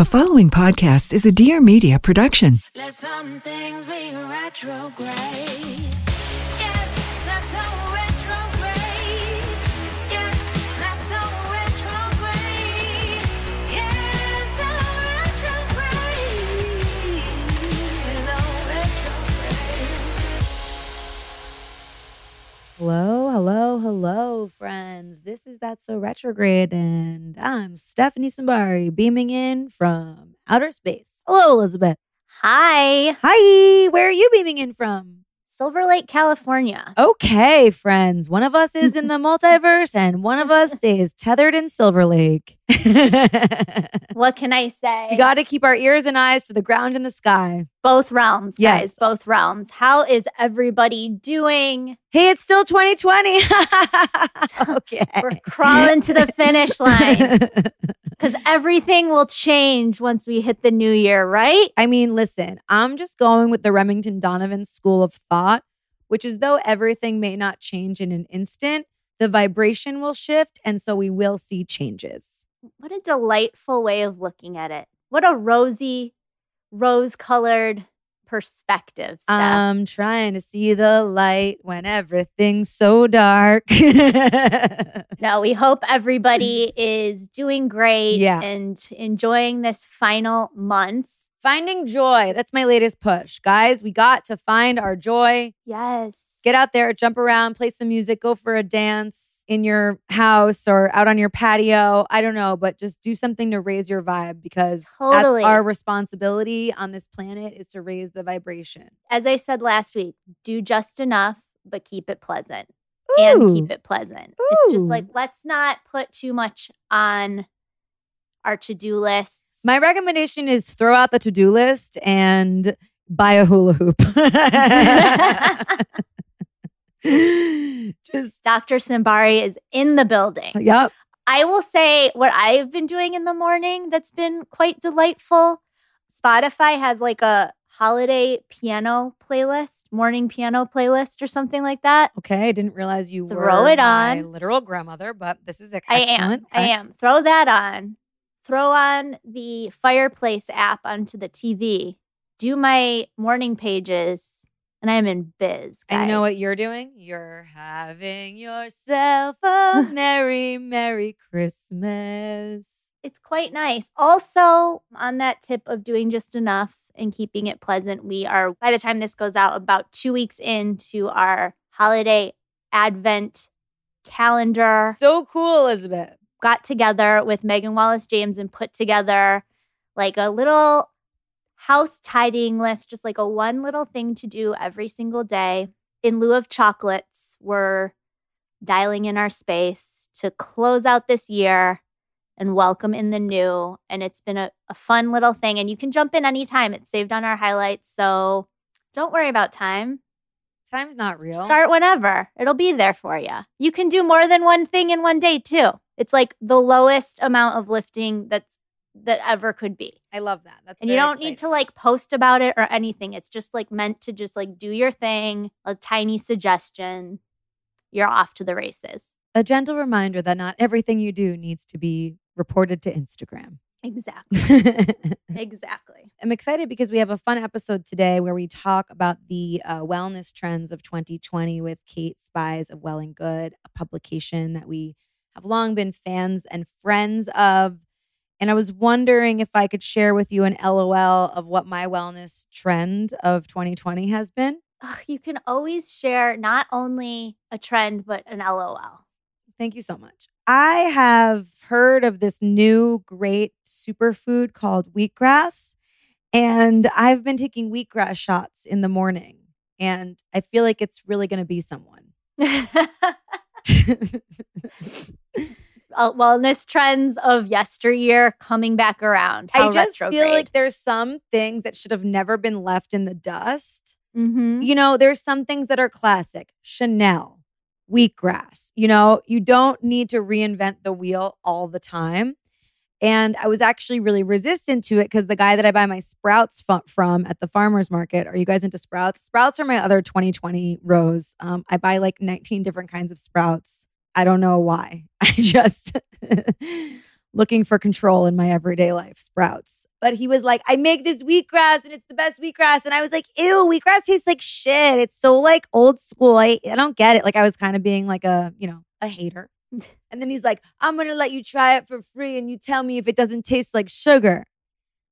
The following podcast is a Dear Media production. Let some things be retrograde. Yes, that's Hello, hello, hello, friends. This is That's So Retrograde, and I'm Stephanie Simbari, beaming in from outer space. Hello, Elizabeth. Hi, Hi, where are you beaming in from? Silver Lake, California. Okay, friends. One of us is in the multiverse, and one of us stays tethered in Silver Lake. What can I say? we got to keep our ears and eyes to the ground and the sky. both realms, Yes. guys. Both realms. How is everybody doing? Hey, it's still 2020. okay. We're crawling to the finish line because everything will change once we hit the new year, right? I mean, listen, I'm just going with the Remington Donovan school of thought, which is though everything may not change in an instant, the vibration will shift. And so we will see changes. What a delightful way of looking at it. What a rosy, rose colored perspective. I'm trying to see the light when everything's so dark. No, we hope everybody is doing great Yeah. and enjoying this final month. Finding joy. That's my latest push. Guys, we got to find our joy. Yes. Get out there, jump around, play some music, go for a dance in your house or out on your patio. I don't know, but just do something to raise your vibe because Totally. that's our responsibility on this planet is to raise the vibration. As I said last week, do just enough, but keep it pleasant and keep it pleasant. It's just like, let's not put too much on our to do lists. My recommendation is throw out the to-do list and buy a hula hoop. just Dr. Simbari is in the building. yep. I will say what I've been doing in the morning that's been quite delightful. Spotify has like a holiday piano playlist, morning piano playlist or something like that. Okay, I didn't realize you Throw were it my on. literal grandmother, but this is I excellent. am. I am. Throw that on. Throw on the fireplace app onto the TV. Do my morning pages, and I'm in biz. And you know what you're doing? You're having yourself a merry, merry Christmas. It's quite nice. Also, on that tip of doing just enough and keeping it pleasant, we are, by the time this goes out, about two weeks into our holiday advent calendar. So cool, Elizabeth. Got together with Megan Wallace James and put together like a little house tidying list, just like a one little thing to do every single day. In lieu of chocolates, we're dialing in our space to close out this year and welcome in the new. And it's been a, a fun little thing. And you can jump in anytime. It's saved on our highlights. So don't worry about time. Time's not real. Start whenever. It'll be there for you. You can do more than one thing in one day too. It's like the lowest amount of lifting that's that ever could be. I love that. That's And you don't need to like post about it or anything. It's just like meant to just like do your thing, a tiny suggestion. You're off to the races. a gentle reminder that not everything you do needs to be reported to Instagram. Exactly. exactly. I'm excited because we have a fun episode today where we talk about the uh, wellness trends of 2020 with Kate Spies of Well and Good, a publication that we have long been fans and friends of. And I was wondering if I could share with you an LOL of what my wellness trend of 2020 has been. Ugh, you can always share not only a trend, but an LOL. Thank you so much. I have heard of this new great superfood called wheatgrass, and I've been taking wheatgrass shots in the morning, and I feel like it's really going to be someone. Uh, wellness trends of yesteryear coming back around. I just feel like there's some things that should have never been left in the dust. Mhm. You know, there's some things that are classic Chanel, wheatgrass. You know, you don't need to reinvent the wheel all the time. And I was actually really resistant to it because the guy that I buy my sprouts fu- from at the farmer's market, are you guys into sprouts? Sprouts are my other 2020 rows. Um, I buy like 19 different kinds of sprouts. I don't know why. I just looking for control in my everyday life, sprouts. But he was like, I make this wheatgrass and it's the best wheatgrass. And I was like, ew, wheatgrass tastes like shit. It's so like old school. I, I don't get it. Like I was kind of being like a, you know, a hater. And then he's like, I'm gonna let you try it for free and you tell me if it doesn't taste like sugar.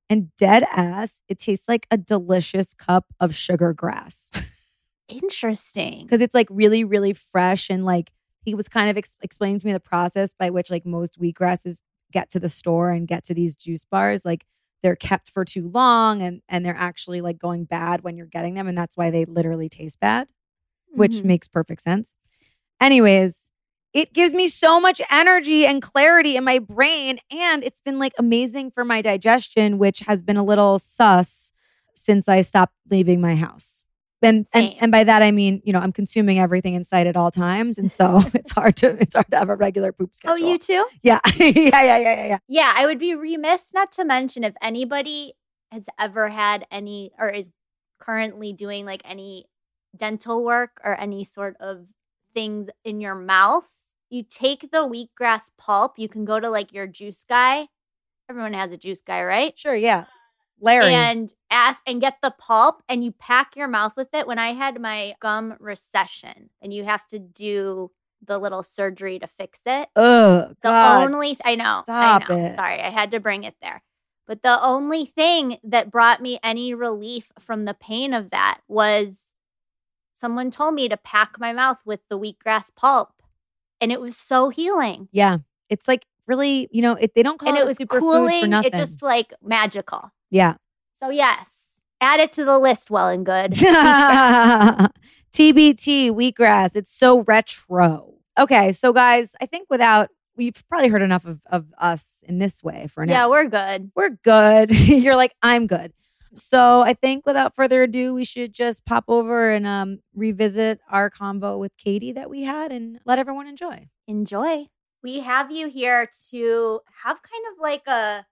And dead ass, it tastes like a delicious cup of sugar grass. Interesting. because it's like really, really fresh. And like he was kind of ex- explaining to me the process by which like most wheatgrasses get to the store and get to these juice bars. Like they're kept for too long and and they're actually like going bad when you're getting them, and that's why they literally taste bad, which Mhm. makes perfect sense. Anyways. It gives me so much energy and clarity in my brain. And it's been like amazing for my digestion, which has been a little sus since I stopped leaving my house. And, and and by that I mean, you know, I'm consuming everything in sight at all times. And so it's hard to it's hard to have a regular poop schedule. Oh, you too? Yeah. yeah, yeah, yeah, yeah, yeah. Yeah, I would be remiss not to mention if anybody has ever had any or is currently doing like any dental work or any sort of things in your mouth. You take the wheatgrass pulp, you can go to like your juice guy. Everyone has a juice guy, right? Sure, yeah. Larry. and ask and get the pulp and you pack your mouth with it. When I had my gum recession and you have to do the little surgery to fix it. The God, only I know, Stop I know. it. Sorry, I had to bring it there. But the only thing that brought me any relief from the pain of that was someone told me to pack my mouth with the wheatgrass pulp. And it was so healing. Yeah. It's like really, you know, it, they don't call and it, it was cooling. nothing. It just like magical. Yeah. So yes, add it to the list. Well and good. TBT, wheatgrass. It's so retro. Okay, so guys, I think without we've probably heard enough of, of us in this way for now. yeah, we're good. we're good. You're like, I'm good. So I think without further ado, we should just pop over and um, revisit our convo with Katie that we had and let everyone enjoy. Enjoy. We have you here to have kind of like a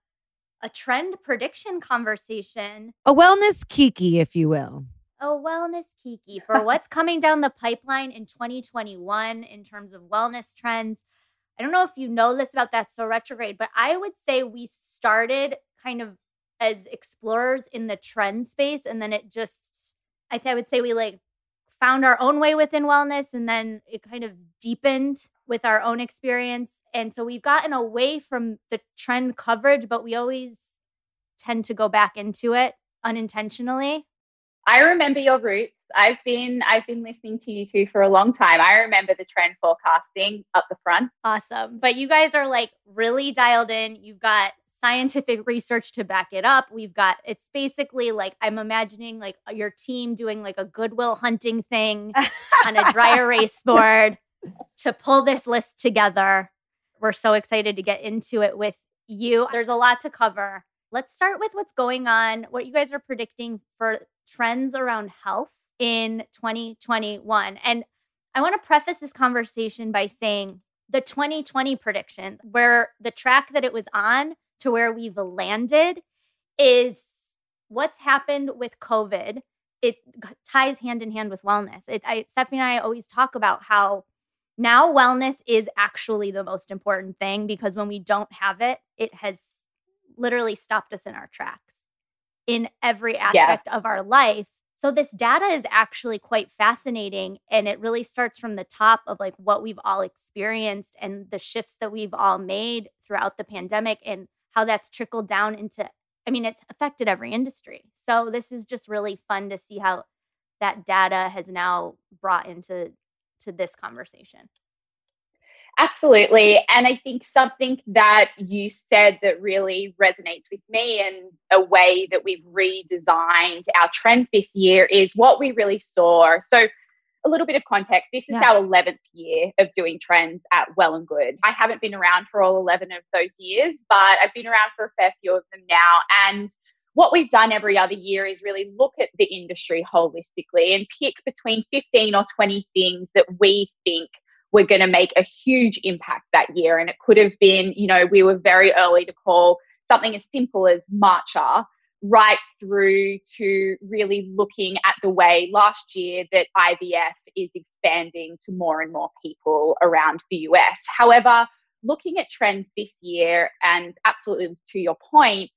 a trend prediction conversation, A wellness kiki, if you will. a wellness kiki for what's coming down the pipeline in 2021 in terms of wellness trends. I don't know if you know this about that so retrograde, but I would say we started kind of as explorers in the trend space and then it just I, I would say we like found our own way within wellness and then it kind of deepened with our own experience and so we've gotten away from the trend coverage but we always tend to go back into it unintentionally I remember your roots. I've been I've been listening to you two for a long time. I remember the trend forecasting up the front. Awesome. But you guys are like really dialed in. You've got scientific research to back it up. We've got it's basically like I'm imagining like uh, your team doing like a Good Will Hunting thing on a dry erase board to pull this list together. We're so excited to get into it with you. There's a lot to cover. Let's start with what's going on, what you guys are predicting for trends around health in 2021. And I want to preface this conversation by saying the 2020 predictions, where the track that it was on to where we've landed is what's happened with COVID. It ties hand in hand with wellness. It, I, Stephanie and I always talk about how now wellness is actually the most important thing because when we don't have it, it has literally stopped us in our tracks in every aspect of our life. So this data is actually quite fascinating and it really starts from the top of like what we've all experienced and the shifts that we've all made throughout the pandemic and how that's trickled down into I mean it's affected every industry. So this is just really fun to see how that data has now brought into to this conversation. Absolutely. And I think something that you said that really resonates with me and a way that we've redesigned our trends this year is what we really saw. So, a little bit of context this is Yeah. our 11th year of doing trends at Well and Good. I haven't been around for all 11 of those years, but I've been around for a fair few of them now. And what we've done every other year is really look at the industry holistically and pick between 15 or 20 things that we think were going to make a huge impact that year. And it could have been, you know, we were very early to call something as simple as matcha right through to really looking at the way last year that IVF is expanding to more and more people around the US. However, looking at trends this year, and absolutely to your point,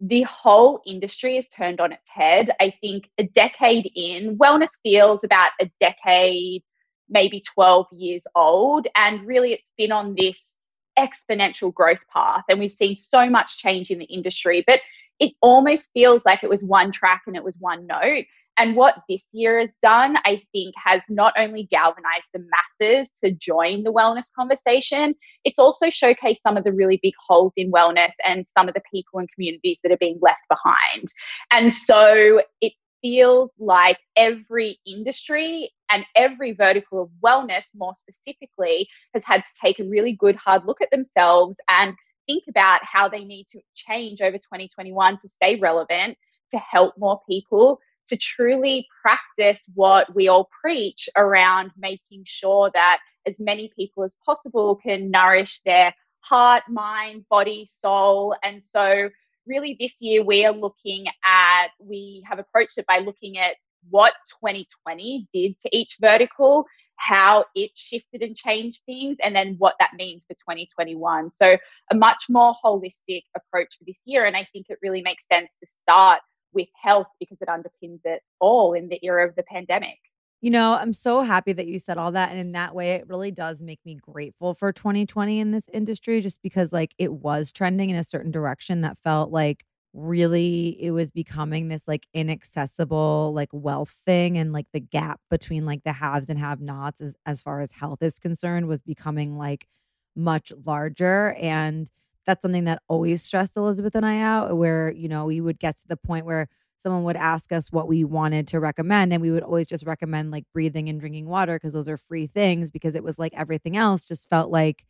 the whole industry is turned on its head. I think a decade in, wellness feels about a decade, maybe 12 years old. And really, it's been on this exponential growth path. And we've seen so much change in the industry, but it almost feels like it was one track and it was one note. And what this year has done, I think, has not only galvanized the masses to join the wellness conversation, it's also showcased some of the really big holes in wellness and some of the people and communities that are being left behind. And so it feels like every industry and every vertical of wellness, more specifically, has had to take a really good hard look at themselves and think about how they need to change over 2021 to stay relevant, to help more people, to truly practice what we all preach around making sure that as many people as possible can nourish their heart, mind, body, soul. And so, really, this year we are looking at, we have approached it by looking at what 2020 did to each vertical, how it shifted and changed things, and then what that means for 2021. So, a much more holistic approach for this year. And I think it really makes sense to start with health because it underpins it all in the era of the pandemic. You know, I'm so happy that you said all that. And in that way, it really does make me grateful for 2020 in this industry, just because like it was trending in a certain direction that felt like really it was becoming this like inaccessible like wealth thing and like the gap between like the haves and have nots as, as far as health is concerned was becoming like much larger and that's something that always stressed Elizabeth and I out, where, you know, we would get to the point where someone would ask us what we wanted to recommend, and we would always just recommend like breathing and drinking water because those are free things, because it was like everything else just felt like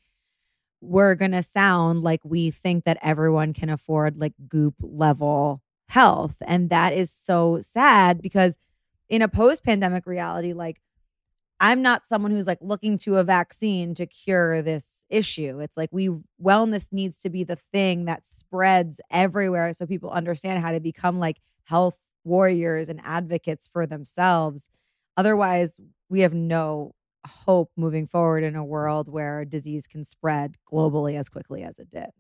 we're going to sound like we think that everyone can afford like goop level health. And that is so sad because in a post pandemic reality, like I'm not someone who's like looking to a vaccine to cure this issue. It's like we wellness needs to be the thing that spreads everywhere so people understand how to become like health warriors and advocates for themselves. Otherwise, we have no hope moving forward in a world where disease can spread globally as quickly as it did.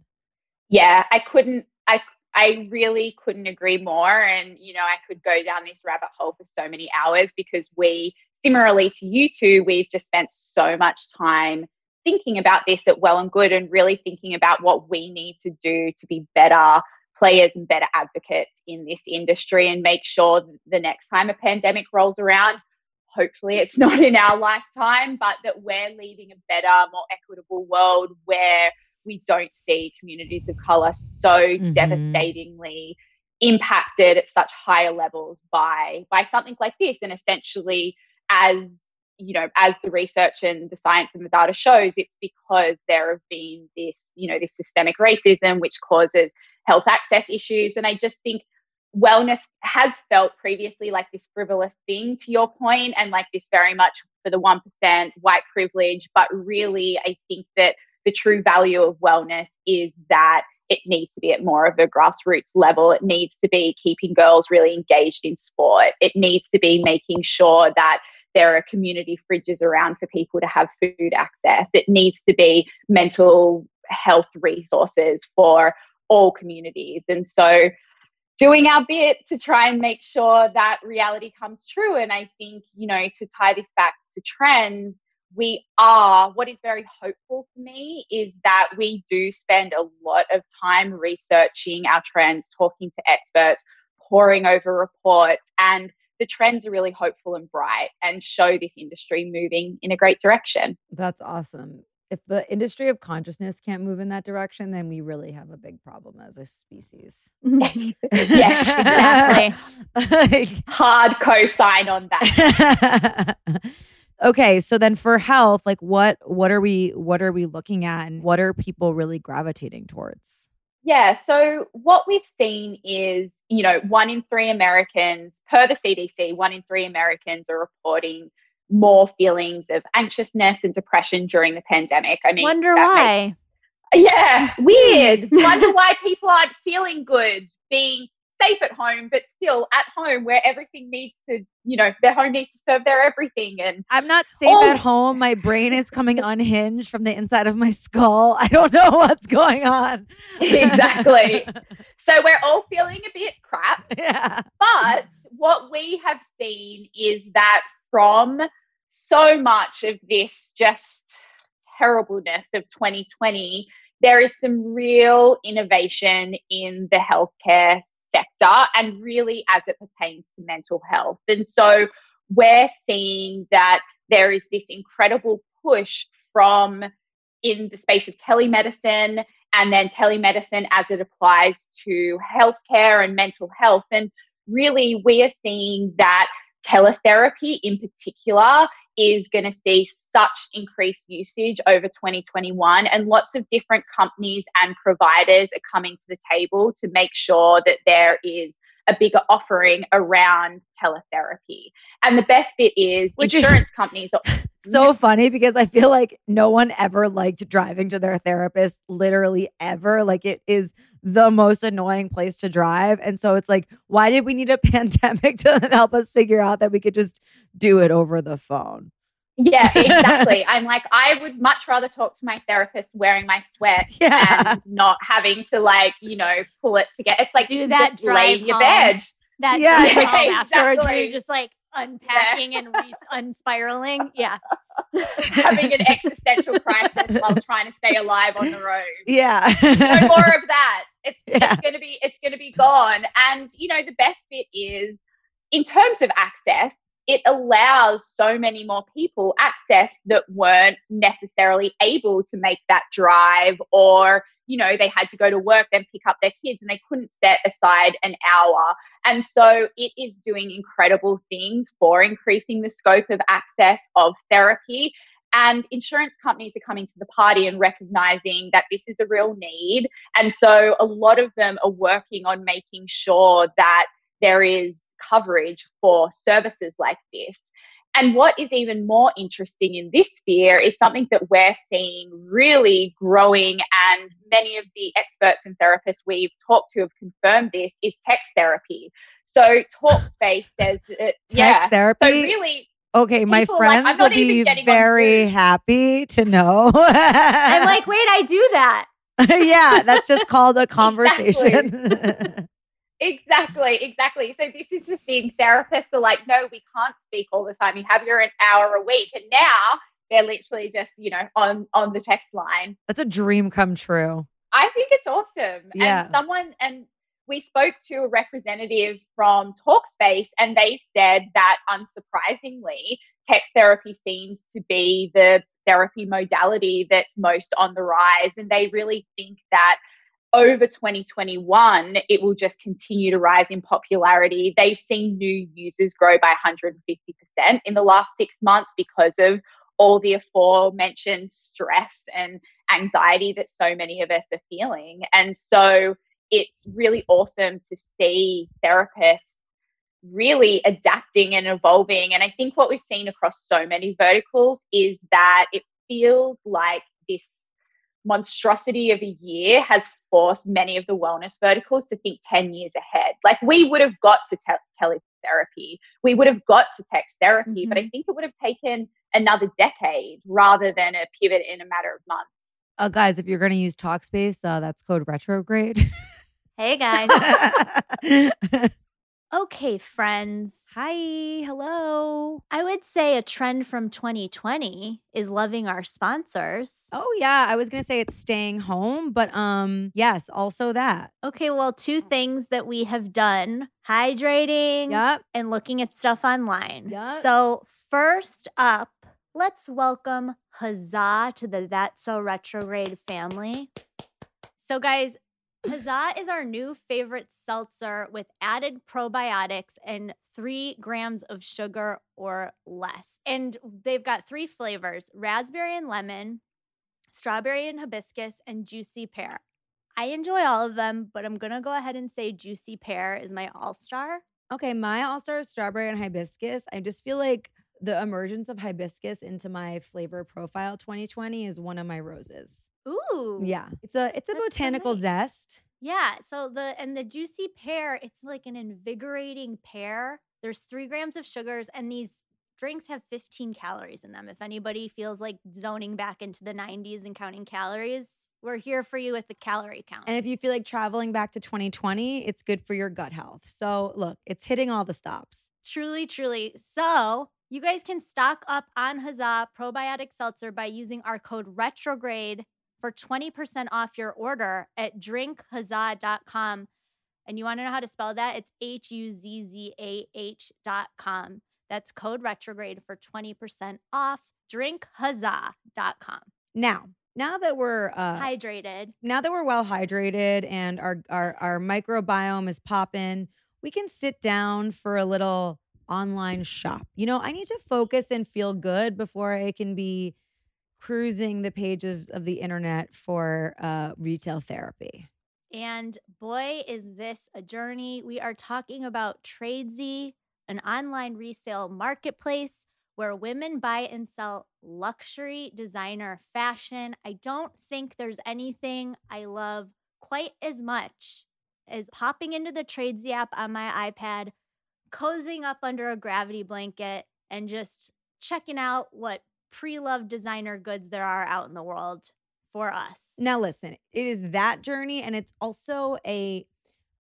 Yeah, I couldn't I I really couldn't agree more and you know, I could go down this rabbit hole for so many hours because we similarly to you two, we've just spent so much time thinking about this at Well and Good and really thinking about what we need to do to be better players and better advocates in this industry and make sure the next time a pandemic rolls around, hopefully it's not in our lifetime, but that we're leaving a better, more equitable world where we don't see communities of color so mm-hmm. devastatingly impacted at such higher levels by by something like this and essentially as you know as the research and the science and the data shows it's because there have been this you know this systemic racism which causes health access issues and i just think wellness has felt previously like this frivolous thing to your point and like this very much for the 1% white privilege but really i think that the true value of wellness is that it needs to be at more of a grassroots level. It needs to be keeping girls really engaged in sport. It needs to be making sure that there are community fridges around for people to have food access. It needs to be mental health resources for all communities. And so, doing our bit to try and make sure that reality comes true. And I think, you know, to tie this back to trends, we are, what is very hopeful for me is that we do spend a lot of time researching our trends, talking to experts, poring over reports, and the trends are really hopeful and bright and show this industry moving in a great direction. That's awesome. If the industry of consciousness can't move in that direction, then we really have a big problem as a species. yes, exactly. Hard co-sign on that. okay, so then for health, like what what are we what are we looking at and what are people really gravitating towards? Yeah, so what we've seen is, you know, one in three Americans, per the CDC, one in three Americans are reporting more feelings of anxiousness and depression during the pandemic. I mean, wonder why. Makes, yeah, weird. wonder why people aren't feeling good, being safe at home, but still at home where everything needs to, you know, their home needs to serve their everything. And I'm not safe Oh. at home. My brain is coming unhinged from the inside of my skull. I don't know what's going on. Exactly. so we're all feeling a bit crap. yeah. But what we have seen is that from so much of this just terribleness of 2020, there is some real innovation in the healthcare sector and really as it pertains to mental health. And so we're seeing that there is this incredible push from in the space of telemedicine and then telemedicine as it applies to healthcare and mental health. And really, we are seeing that teletherapy in particular is going to see such increased usage over 2021 and lots of different companies and providers are coming to the table to make sure that there is a bigger offering around teletherapy and the best bit is Which is- insurance companies are So funny because I feel like no one ever liked driving to their therapist, literally ever. Like it is the most annoying place to drive. And so it's like, why did we need a pandemic to help us figure out that we could just do it over the phone? Yeah, exactly. I'm like, I would much rather talk to my therapist wearing my sweat Yeah. and not having to like, you know, pull it together. It's like Do that just lay in drive your bed. That Yeah, yeah, it's like- afterwards Exactly. you're just like unpacking and re- unspiraling. Yeah. having an existential crisis while trying to stay alive on the road. Yeah. No more of that. It's, Yeah. it's gonna be it's gonna be gone. And you know, the best bit is in terms of access, it allows so many more people access that weren't necessarily able to make that drive or you know they had to go to work then pick up their kids and they couldn't set aside an hour. And so it is doing incredible things for increasing the scope of access of therapy. And insurance companies are coming to the party and recognizing that this is a real need. And so a lot of them are working on making sure that there is coverage for services like this. And what is even more interesting in this sphere is something that we're seeing really growing, and many of the experts and therapists we've talked to have confirmed this is text therapy. So Talkspace says that, Text yeah. therapy. So really, okay, my people are like, friends I'm will even be very happy to know. I'm like, wait, I do that. yeah, that's just called a conversation. Exactly, exactly. Exactly. So this is the thing. Therapists are like, no, we can't speak all the time. You have your an hour a week, and now they're literally just, you know, on on the text line. that's a dream come true. I think it's awesome. Yeah. And someone and we spoke to a representative from Talkspace, and they said that unsurprisingly, text therapy seems to be the therapy modality that's most on the rise, and they really think that over 2021, it will just continue to rise in popularity. They've seen new users grow by 150% in the last six months because of all the aforementioned stress and anxiety that so many of us are feeling. And so it's really awesome to see therapists really adapting and evolving. And I think what we've seen across so many verticals is that it feels like this monstrosity of a year has forced many of the wellness verticals to think 10 years ahead. Like we would have got to te- teletherapy, we would have got to text therapy, but I think it would have taken another decade rather than a pivot in a matter of months. Uh, guys, if you're going to use Talkspace, uh, that's code retrograde. Hey guys. okay, friends. Hi, hello. I would say a trend from 2020 is loving our sponsors. Oh yeah, I was going to say it's staying home, but um yes, also that. Okay, well, two things that we have done hydrating Yep. and looking at stuff online. Yup. So, first up, let's welcome Huzzah to the That's So Retrograde family. So, guys, Huzzah is our new favorite seltzer with added probiotics and three grams of sugar or less. And they've got three flavors raspberry and lemon, strawberry and hibiscus, and juicy pear. I enjoy all of them, but I'm going to go ahead and say juicy pear is my all star. Okay, my all-star is strawberry and hibiscus. I just feel like the emergence of hibiscus into my flavor profile 2020 is one of my roses. Ooh. Yeah. It's a it's a That's so botanical nice. zest. Yeah. So the and the juicy pear, it's like an invigorating pear. There's three grams of sugars, and these drinks have 15 calories in them. If anybody feels like zoning back into the 90s and counting calories, we're here for you with the calorie count. And if you feel like traveling back to 2020, it's good for your gut health. So look, it's hitting all the stops. Truly, truly. So you guys can stock up on Huzzah probiotic seltzer by using our code retrograde for 20% off your order at drinkhuzzah.com. And you want to know how to spell that? It's H U Z Z A H dot com. That's code retrograde for 20% off. Drinkhuzzah.com. Now, now that we're uh, Hydrated. now that we're well hydrated and our our our microbiome is popping, we can sit down for a little online shop. You know, I need to focus and feel good before I can be cruising the pages of the internet for uh, retail therapy. And boy, is this a journey. We are talking about Tradesy, an online resale marketplace where women buy and sell luxury designer fashion. I don't think there's anything I love quite as much as popping into the Tradesy app on my iPad, cozying up under a gravity blanket, and just checking out what pre loved designer goods there are out in the world for us. Now, listen, it is that journey, and it's also a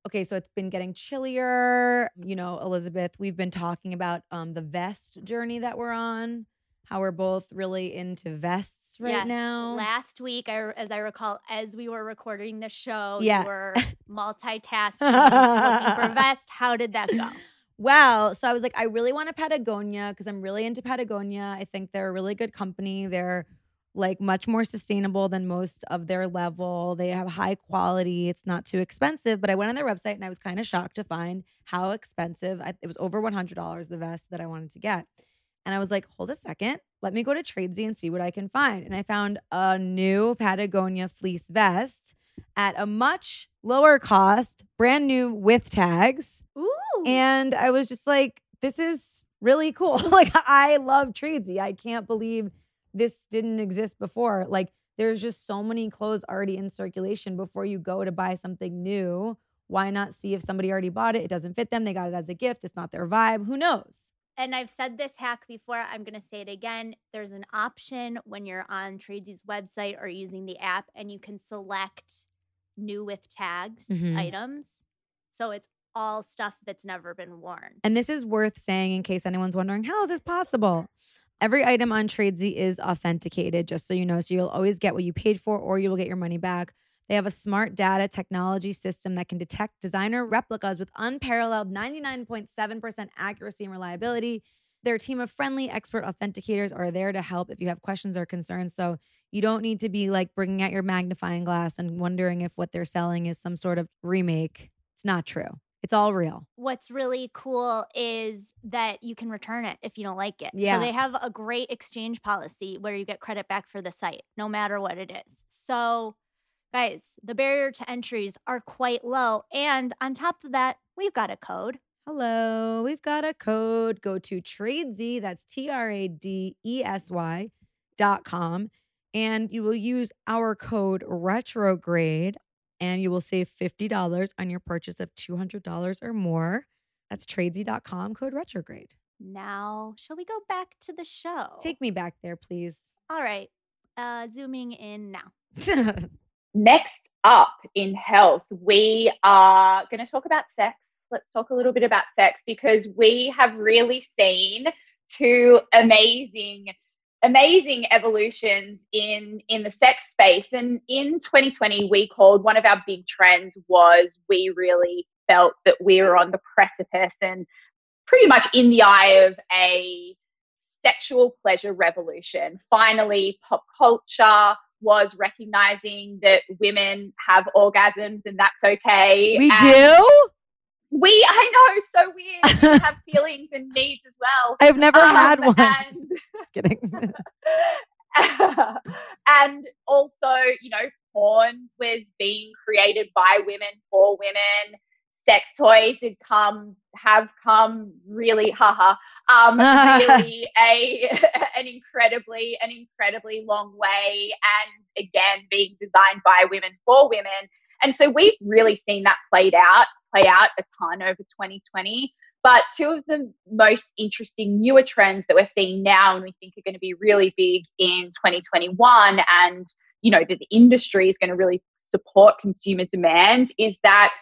okay. So it's been getting chillier. You know, Elizabeth, we've been talking about um the vest journey that we're on. How we're both really into vests right Yes. now. Last week, I, as I recall, as we were recording the show, Yeah. you were multitasking, looking for a vest. How did that go? Wow. So I was like, I really want a Patagonia because I'm really into Patagonia. I think they're a really good company. They're like much more sustainable than most of their level. They have high quality. It's not too expensive. But I went on their website and I was kind of shocked to find how expensive. I, it was over $100 the vest that I wanted to get. And I was like, hold a second. Let me go to Tradesy and see what I can find. And I found a new Patagonia fleece vest at a much lower cost, brand new with tags. Ooh. And I was just like, this is really cool. like, I love Tradesy. I can't believe this didn't exist before. Like, there's just so many clothes already in circulation before you go to buy something new. Why not see if somebody already bought it? It doesn't fit them. They got it as a gift. It's not their vibe. Who knows? and I've said this hack before. I'm going to say it again. There's an option when you're on Tradesy's website or using the app, and you can select new with tags Mhm. items. So it's all stuff that's never been worn. And this is worth saying in case anyone's wondering, how is this possible? Every item on Tradesy is authenticated, just so you know. So you'll always get what you paid for, or you will get your money back. They have a smart data technology system that can detect designer replicas with unparalleled 99.7% accuracy and reliability. Their team of friendly expert authenticators are there to help if you have questions or concerns. So you don't need to be like bringing out your magnifying glass and wondering if what they're selling is some sort of remake. It's not true. It's all real. What's really cool is that you can return it if you don't like it. Yeah. So they have a great exchange policy where you get credit back for the site, no matter what it is. So, guys, the barrier to entries are quite low. And on top of that, we've got a code. Hello, we've got a code. Go to Tradesy, that's T R A D E S Y dot com, and you will use our code retrograde and you will save $50 on your purchase of $200 or more. That's tradesy.com, code retrograde. Now, shall we go back to the show? Take me back there, please. All right. Uh, zooming in now. Next up in health, we are going to talk about sex. Let's talk a little bit about sex because we have really seen two amazing amazing evolutions in in the sex space and in 2020 we called one of our big trends was we really felt that we were on the precipice and pretty much in the eye of a sexual pleasure revolution finally pop culture was recognizing that women have orgasms and that's okay. we And do? We, I know, so weird. We have feelings and needs as well. I've never Um, had one. And, Just kidding. and also, you know, porn was being created by women for women. Sex toys had come, have come really, haha, um, really a an incredibly, an incredibly long way, and again being designed by women for women. And so we've really seen that played out, play out a ton over 2020. But two of the most interesting newer trends that we're seeing now and we think are going to be really big in 2021 and you know that the industry is going to really support consumer demand is that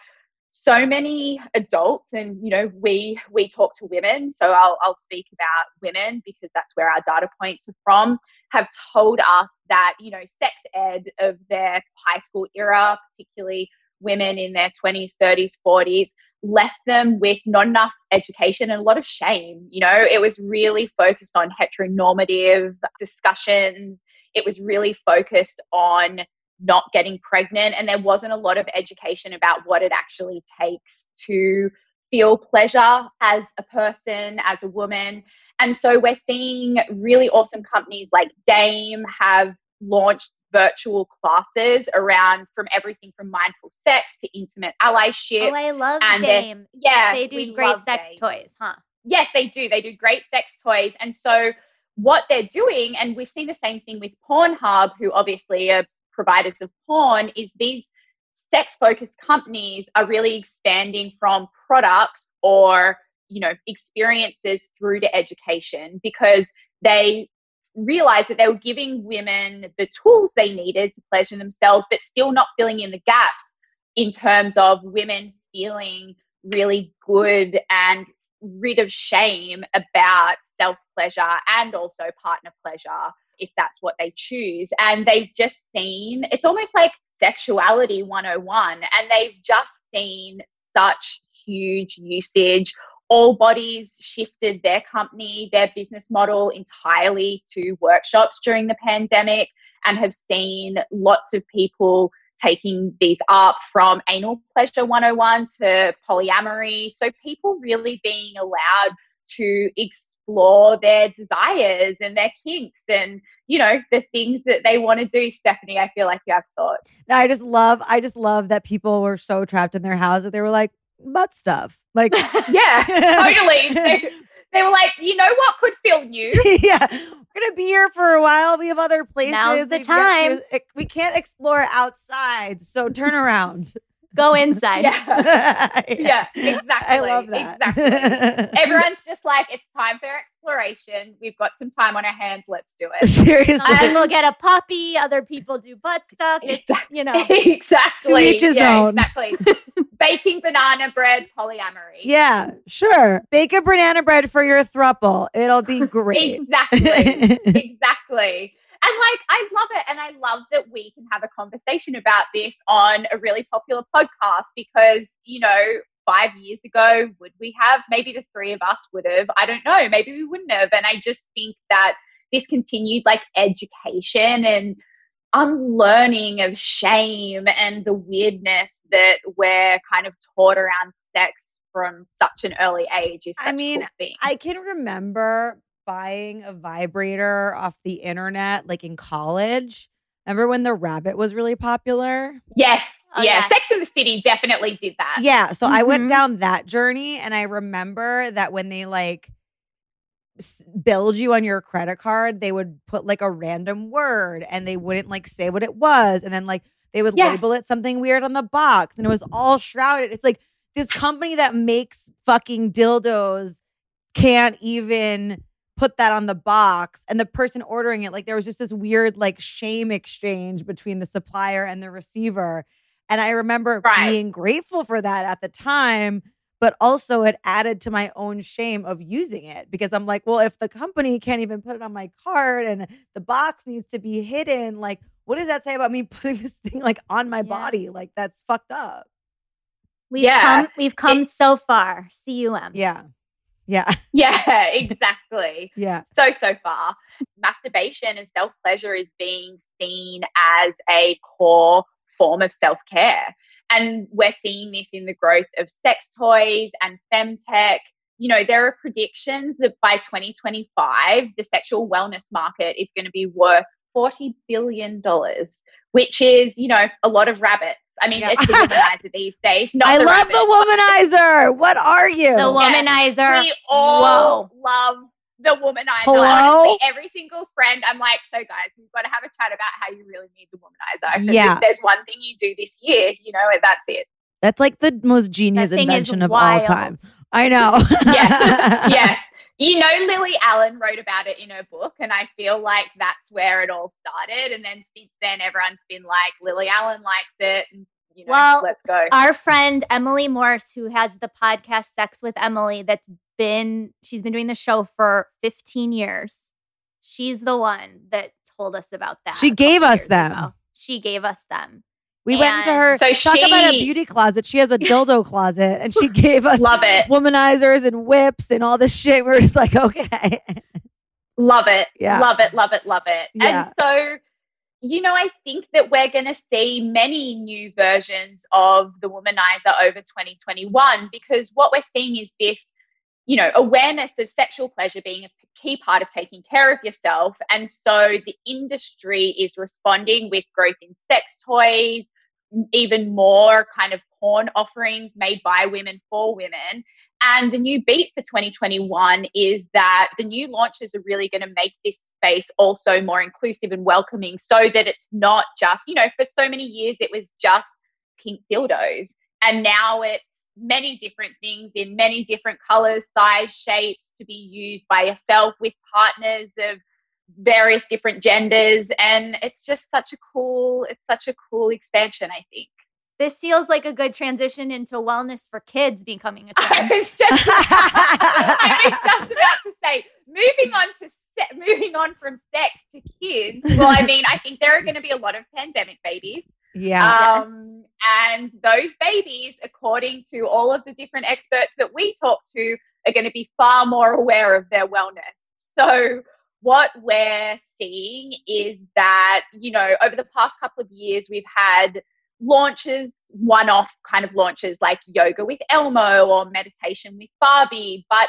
so many adults and you know we we talk to women so I'll, I'll speak about women because that's where our data points are from have told us that you know sex ed of their high school era particularly women in their 20s 30s 40s left them with not enough education and a lot of shame you know? It was really focused on heteronormative discussions. It was really focused on not getting pregnant and there wasn't a lot of education about what it actually takes to feel pleasure as a person as a woman. And so we're seeing really awesome companies like dame have launched virtual classes around from everything from mindful sex to intimate allyship Oh, I love and Dame. yeah They do great sex Dame. toys, huh? Yes, they do. They do great sex toys. And so what they're doing, and we've seen the same thing with Pornhub, who obviously are providers of porn, is these sex focused companies are really expanding from products or you know experiences through to education because they realized that they were giving women the tools they needed to pleasure themselves but still not filling in the gaps in terms of women feeling really good and rid of shame about self pleasure and also partner pleasure if that's what they choose. And they've just seen it's almost like sexuality 101, and they've just seen such huge usage. Allbodies shifted their company, their business model entirely to workshops during the pandemic and have seen lots of people taking these up from anal pleasure 101 to polyamory. So people really being allowed to explore their desires and their kinks and, you know, the things that they want to do. Stephanie, I feel like you have thoughts. I just love, I just love that people were so trapped in their house that they were like, butt stuff. Like, Yeah, totally. They, they were like, you know what could feel new? yeah, we're gonna be here for a while. We have other places. Now's the we can time. to- we can't explore outside, so turn around. Go inside. Yeah, yeah, yeah, exactly. I love that. Exactly. Everyone's just like, it's time for exploration. We've got some time on our hands. Let's do it. Seriously, And we'll get a puppy, other people do butt stuff. It's, you know, exactly. To each his yeah, own. Exactly. Baking banana bread polyamory. yeah, sure. Bake a banana bread for your thruple. It'll be great. Exactly. exactly. And like, I love it. And I love that we can have a conversation about this on a really popular podcast because, you know, five years ago, would we have? Maybe the three of us would have. I don't know. Maybe we wouldn't have. And I just think that this continued like education and unlearning of shame and the weirdness that we're kind of taught around sex from such an early age is such I mean, cool. I can remember buying a vibrator off the internet like in college. Remember when the rabbit was really popular? Yes. Oh, yeah. yes. Sex in the City definitely did that. Yeah. So I went Mhm. down that journey and I remember that when they like s- billed you on your credit card, they would put like a random word and they wouldn't like say what it was. And then like they would Yes. label it something weird on the box and it was all shrouded. It's like this company that makes fucking dildos can't even put that on the box and the person ordering it like there was just this weird like shame exchange between the supplier and the receiver and i remember Right. being grateful for that at the time but also it added to my own shame of using it because i'm like well if the company can't even put it on my card and the box needs to be hidden like what does that say about me putting this thing like on my Yeah. body like that's fucked up we've Yeah. come we've come so far. CUM. yeah yeah Yeah, exactly. yeah so, so far. Masturbation and self pleasure is being seen as a core form of self care. And we're seeing this in the growth of sex toys and femtech. You know, there are predictions that by 2025, the sexual wellness market is going to be worth $40 billion, which is, you know, a lot of rabbits. I mean, Yeah. it's the womanizer these days. Not i the love rabbit. the womanizer what are you The womanizer. We all Whoa. love the womanizer. Hello? Honestly, every single friend, I'm like, so guys, we've got to have a chat about how you really need the womanizer. Yeah. If there's one thing you do this year, you know, that's it. That's like the most genius That thing is invention of all time. I know. Yes. yes. You know, Lily Allen wrote about it in her book, and I feel like that's where it all started. And then since then, everyone's been like, Lily Allen likes it. And, you know, Well, let's go. our friend Emily Morse, who has the podcast Sex with Emily, that's been she's been doing the show for 15 years. She's the one that told us about that. She gave us them. ago. She gave us them. We went into her So talk about a beauty closet. She has a dildo closet and she gave us Love it. womanizers and whips and all this shit. We are just like, okay. Love it. Yeah. Love it. Love it. Love it. Yeah. And so, you know, I think that we're going to see many new versions of the womanizer over 2021 because what we're seeing is this, you know, awareness of sexual pleasure being a key part of taking care of yourself. And so the industry is responding with growth in sex toys, even more kind of porn offerings made by women for women. And the new beat for 2021 is that the new launches are really going to make this space also more inclusive and welcoming so that it's not just, you know, for so many years it was just pink dildos. And now it's many different things in many different colors, size, shapes to be used by yourself with partners of various different genders. And it's just such a cool, it's such a cool expansion, I think. This feels like a good transition into wellness for kids becoming a I trend. was just, I was just about to say, moving on to se- moving on from sex to kids. Well, I mean, I think there are going to be a lot of pandemic babies, Yeah. um, and those babies, according to all of the different experts that we talk to, are going to be far more aware of their wellness. So. What we're seeing is that, you know, over the past couple of years, we've had launches, one off kind of launches like yoga with Elmo or meditation with Barbie. But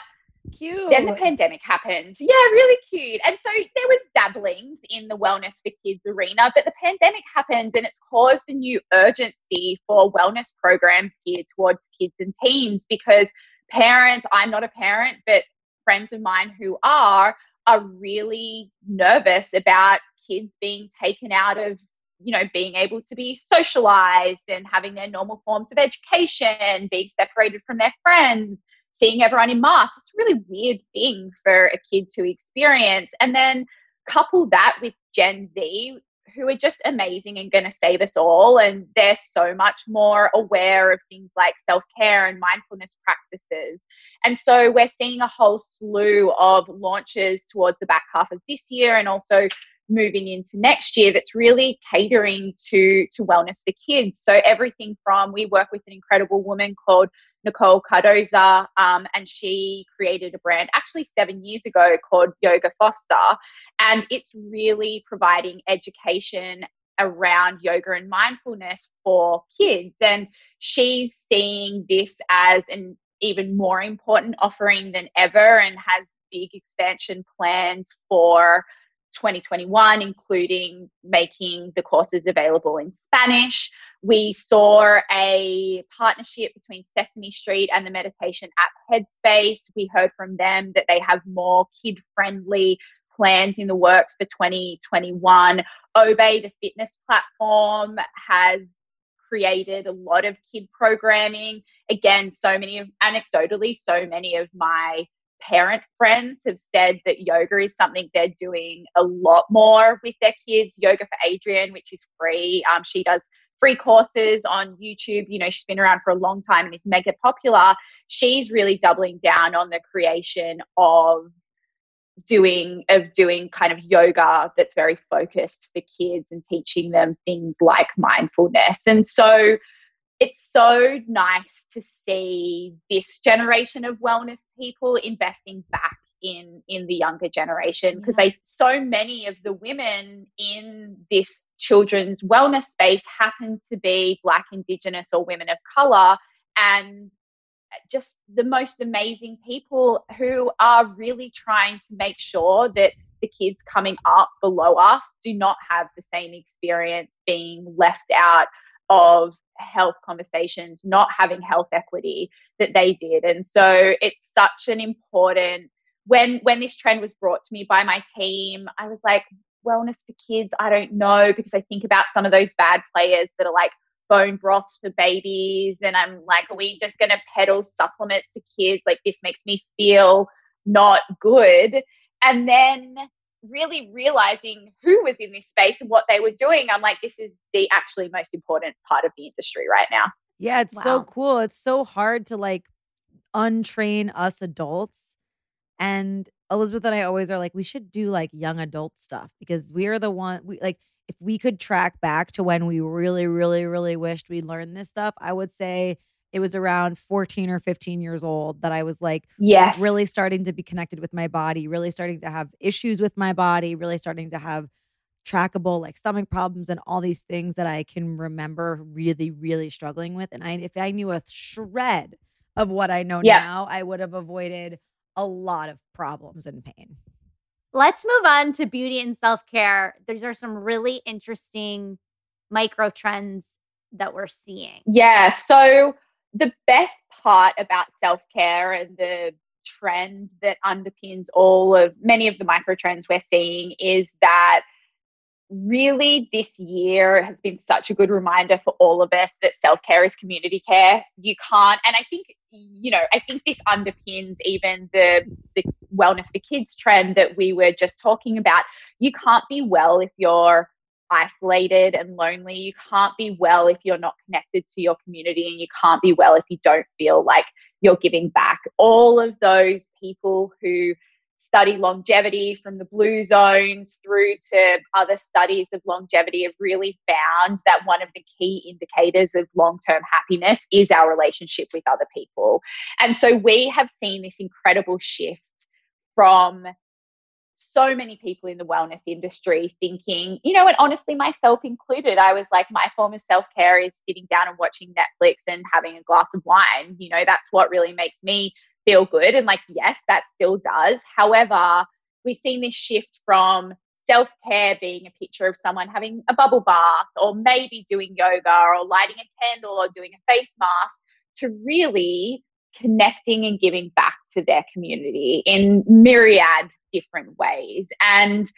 Cute. then the pandemic happened. Yeah, really cute. And so there was dabblings in the wellness for kids arena, but the pandemic happened and it's caused a new urgency for wellness programs geared towards kids and teens because parents, I'm not a parent, but friends of mine who are, are really nervous about kids being taken out of you know being able to be socialized and having their normal forms of education being separated from their friends seeing everyone in masks it's a really weird thing for a kid to experience. And then couple that with gen z who are just amazing and going to save us all and they're so much more aware of things like self-care and mindfulness practices. And so we're seeing a whole slew of launches towards the back half of this year and also moving into next year that's really catering to to wellness for kids. So everything from we work with an incredible woman called Nicole Cardoza, um, and she created a brand actually seven years ago called Yoga Foster, and it's really providing education around yoga and mindfulness for kids. And she's seeing this as an even more important offering than ever and has big expansion plans for 2021, including making the courses available in Spanish. We saw a partnership between Sesame Street and the meditation app Headspace. We heard from them that they have more kid friendly plans in the works for 2021. Obé, the fitness platform, has created a lot of kid programming. Again, so many of anecdotally, so many of my parent friends have said that yoga is something they're doing a lot more with their kids. Yoga for Adriene, which is free. Um, she does free courses on YouTube. You know, she's been around for a long time and is mega popular. She's really doubling down on the creation of doing of doing kind of yoga that's very focused for kids and teaching them things like mindfulness. And so it's so nice to see this generation of wellness people investing back in in the younger generation because they so many of the women in this children's wellness space happen to be black indigenous or women of color and just the most amazing people who are really trying to make sure that the kids coming up below us do not have the same experience being left out of health conversations, not having health equity that they did. And so it's such an important when when this trend was brought to me by my team, I was like, wellness for kids, I don't know, because I think about some of those bad players that are like bone broths for babies. And I'm like, are we just to peddle supplements to kids? Like, this makes me feel not good. And then really realizing who was in this space and what they were doing, I'm like, this is the actually most important part of the industry right now. Yeah, it's so cool. It's so hard to like untrain us adults. And Elizabeth and I always are like, we should do like young adult stuff because we are the one we like if we could track back to when we really, really, really wished we learned this stuff, I would say it was around 14 or 15 years old that I was like Yes. really starting to be connected with my body, really starting to have issues with my body, really starting to have trackable like stomach problems and all these things that I can remember really, really struggling with. And I, if I knew a shred of what I know Yeah. now, I would have avoided a lot of problems and pain. Let's move on to beauty and self care. These are some really interesting micro trends that we're seeing. Yeah. So the best part about self care and the trend that underpins all of many of the micro trends we're seeing is that really this year has been such a good reminder for all of us that self care is community care. You can't, and I think, you know, I think this underpins even the, the wellness for kids trend that we were just talking about. You can't be well if you're isolated and lonely. You can't be well if you're not connected to your community, and you can't be well if you don't feel like you're giving back. All of those people who study longevity from the blue zones through to other studies of longevity have really found that one of the key indicators of long term happiness is our relationship with other people. And so we have seen this incredible shift from so many people in the wellness industry thinking, you know, and honestly, myself included, I was like, my form of self care is sitting down and watching Netflix and having a glass of wine. You know, that's what really makes me feel good. And like, yes, that still does. However, we've seen this shift from self care being a picture of someone having a bubble bath or maybe doing yoga or lighting a candle or doing a face mask to really connecting and giving back to their community in myriad different ways. And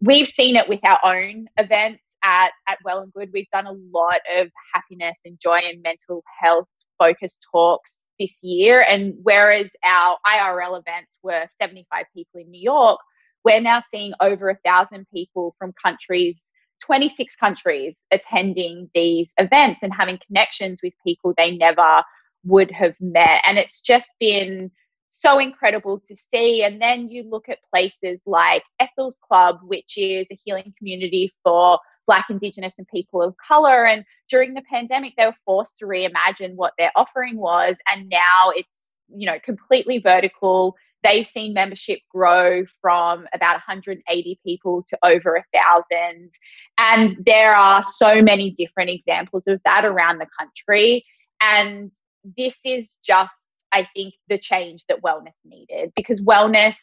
we've seen it with our own events at, at Well and Good. We've done a lot of happiness and joy and mental health focused talks this year. And whereas our IRL events were 75 people in New York, we're now seeing over a thousand people from countries 26 countries attending these events and having connections with people they never would have met. And it's just been so incredible to see. And then you look at places like Ethel's Club, which is a healing community for Black, Indigenous, and people of color. And during the pandemic, they were forced to reimagine what their offering was. And now it's, you know, completely vertical. They've seen membership grow from about 180 people to over a thousand. And there are so many different examples of that around the country. And this is just, I think, the change that wellness needed because wellness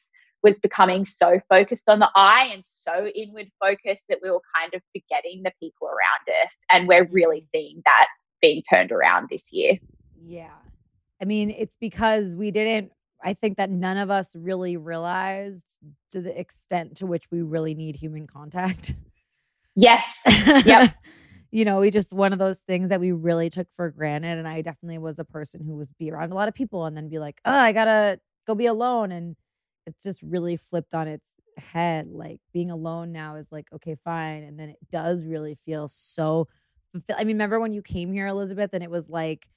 was becoming so focused on the eye and so inward focused that we were kind of forgetting the people around us. And we're really mm-hmm. seeing that being turned around this year. Yeah. I mean, it's because we didn't, I think that none of us really realized to the extent to which we really need human contact. Yes. Yep. you know, we just one of those things that we really took for granted. And I definitely was a person who was be around a lot of people and then be like, oh, I gotta go be alone. And it's just really flipped on its head. Like being alone now is like, okay, fine. And then it does really feel so I mean, remember when you came here, Elizabeth, and it was like,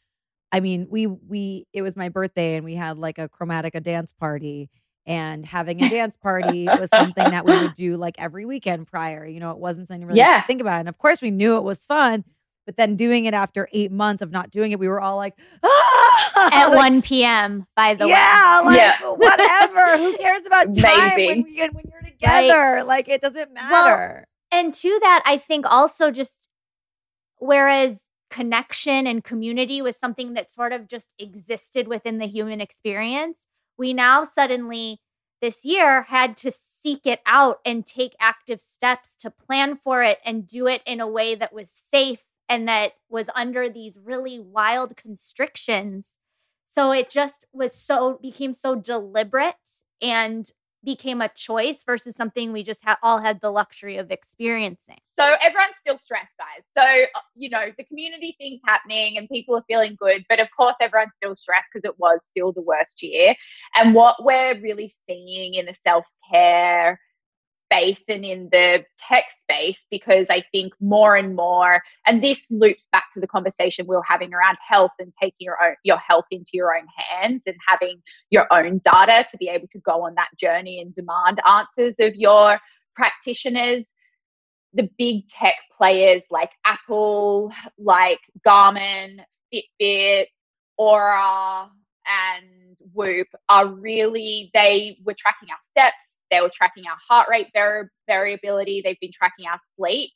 I mean, we we it was my birthday and we had like a chromatica dance party. And having a dance party was something that we would do like every weekend prior. You know, it wasn't something to really Yeah. think about. And of course, we knew it was fun, but then doing it after eight months of not doing it, we were all like, ah! At Like, 1 p.m., by the way. yeah, like whatever. Who cares about time when, we, when you're together? Like it doesn't matter. And to that, I think also just whereas connection and community was something that sort of just existed within the human experience, we now suddenly this year had to seek it out and take active steps to plan for it and do it in a way that was safe and that was under these really wild constrictions. So it just was so became so deliberate and became a choice versus something we just ha- all had the luxury of experiencing? So everyone's still stressed, guys. So, uh, you know, the community thing's happening and people are feeling good. But of course, everyone's still stressed because it was still the worst year. And what we're really seeing in the self care space and in the tech space, because I think more and more, and this loops back to the conversation we were having around health and taking your own your health into your own hands and having your own data to be able to go on that journey and demand answers of your practitioners. The big tech players like Apple, like Garmin, Fitbit, Oura, and Whoop are really, they were tracking our steps, they were tracking our heart rate vari- variability, they've been tracking our sleep.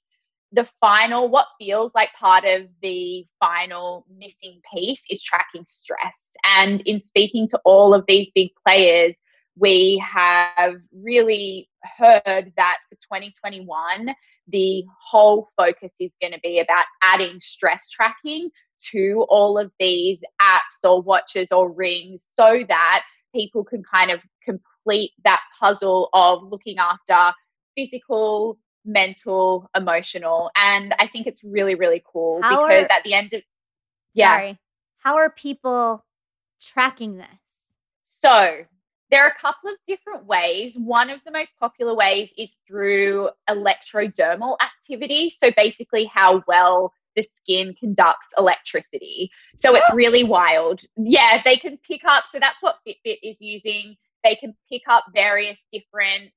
The final, what feels like part of the final missing piece is tracking stress. And in speaking to all of these big players, we have really heard that for 2021, the whole focus is going to be about adding stress tracking to all of these apps or watches or rings so that people can kind of complete that puzzle of looking after physical, mental, emotional. And I think it's really, really cool How because are- at the end of yeah. Sorry. How are people tracking this? So there are a couple of different ways. One of the most popular ways is through electrodermal activity. So basically, how well the skin conducts electricity. So it's really wild. Yeah, they can pick up. So that's what Fitbit is using. They can pick up various different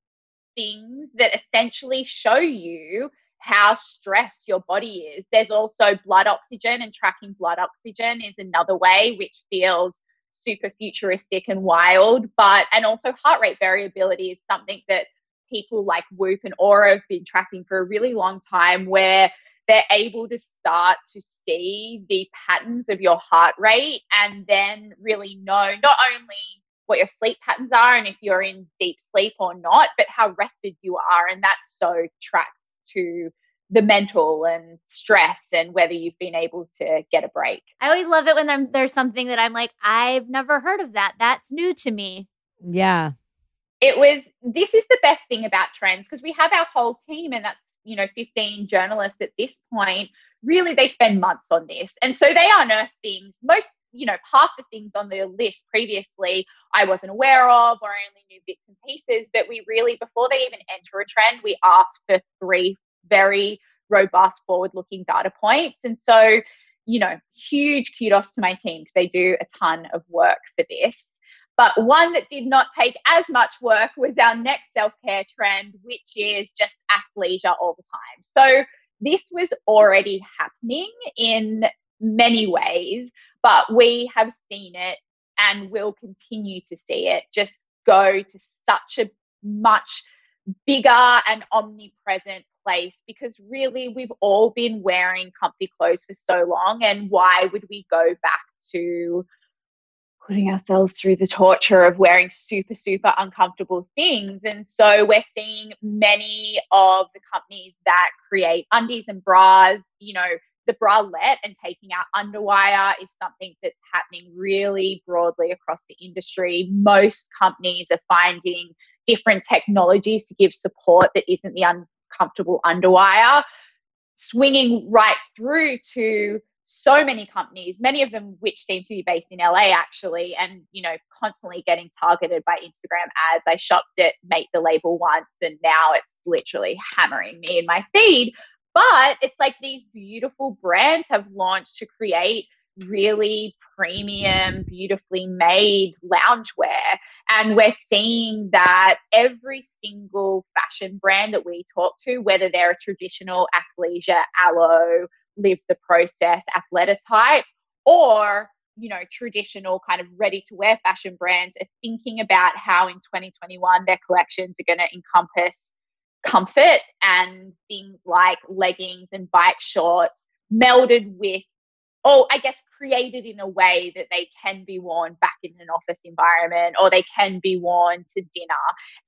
things that essentially show you how stressed your body is. There's also blood oxygen, and tracking blood oxygen is another way, which feels super futuristic and wild. But, and also heart rate variability is something that people like Whoop and Oura have been tracking for a really long time, where they're able to start to see the patterns of your heart rate and then really know not only what your sleep patterns are and if you're in deep sleep or not, but how rested you are. And that's so tracked to the mental and stress and whether you've been able to get a break. I always love it when there- there's something that I'm like, I've never heard of that. That's new to me. Yeah. It was, this is the best thing about trends because we have our whole team and that's, you know, 15 journalists at this point. Really, they spend months on this. And so they unearth things. Most, you know, half the things on the list previously I wasn't aware of or I only knew bits and pieces. But we really, before they even enter a trend, we ask for three very robust forward looking data points. And so, you know, huge kudos to my team because they do a ton of work for this. But one that did not take as much work was our next self care trend, which is just athleisure all the time. So this was already happening in many ways, but we have seen it and will continue to see it just go to such a much bigger and omnipresent place because really we've all been wearing comfy clothes for so long and why would we go back to putting ourselves through the torture of wearing super super uncomfortable things? And so we're seeing many of the companies that create undies and bras you know the bralette and taking out underwire is something that's happening really broadly across the industry most companies are finding different technologies to give support that isn't the uncomfortable underwire swinging right through to so many companies, many of them which seem to be based in LA actually, and you know, constantly getting targeted by Instagram ads. I shopped at Mate the Label once, and now it's literally hammering me in my feed. But it's like these beautiful brands have launched to create really premium, beautifully made loungewear. And we're seeing that every single fashion brand that we talk to, whether they're a traditional athleisure, Alo, live the process athleta type or you know traditional kind of ready to wear fashion brands are thinking about how in 2021 their collections are going to encompass comfort and things like leggings and bike shorts melded with or I guess created in a way that they can be worn back in an office environment or they can be worn to dinner.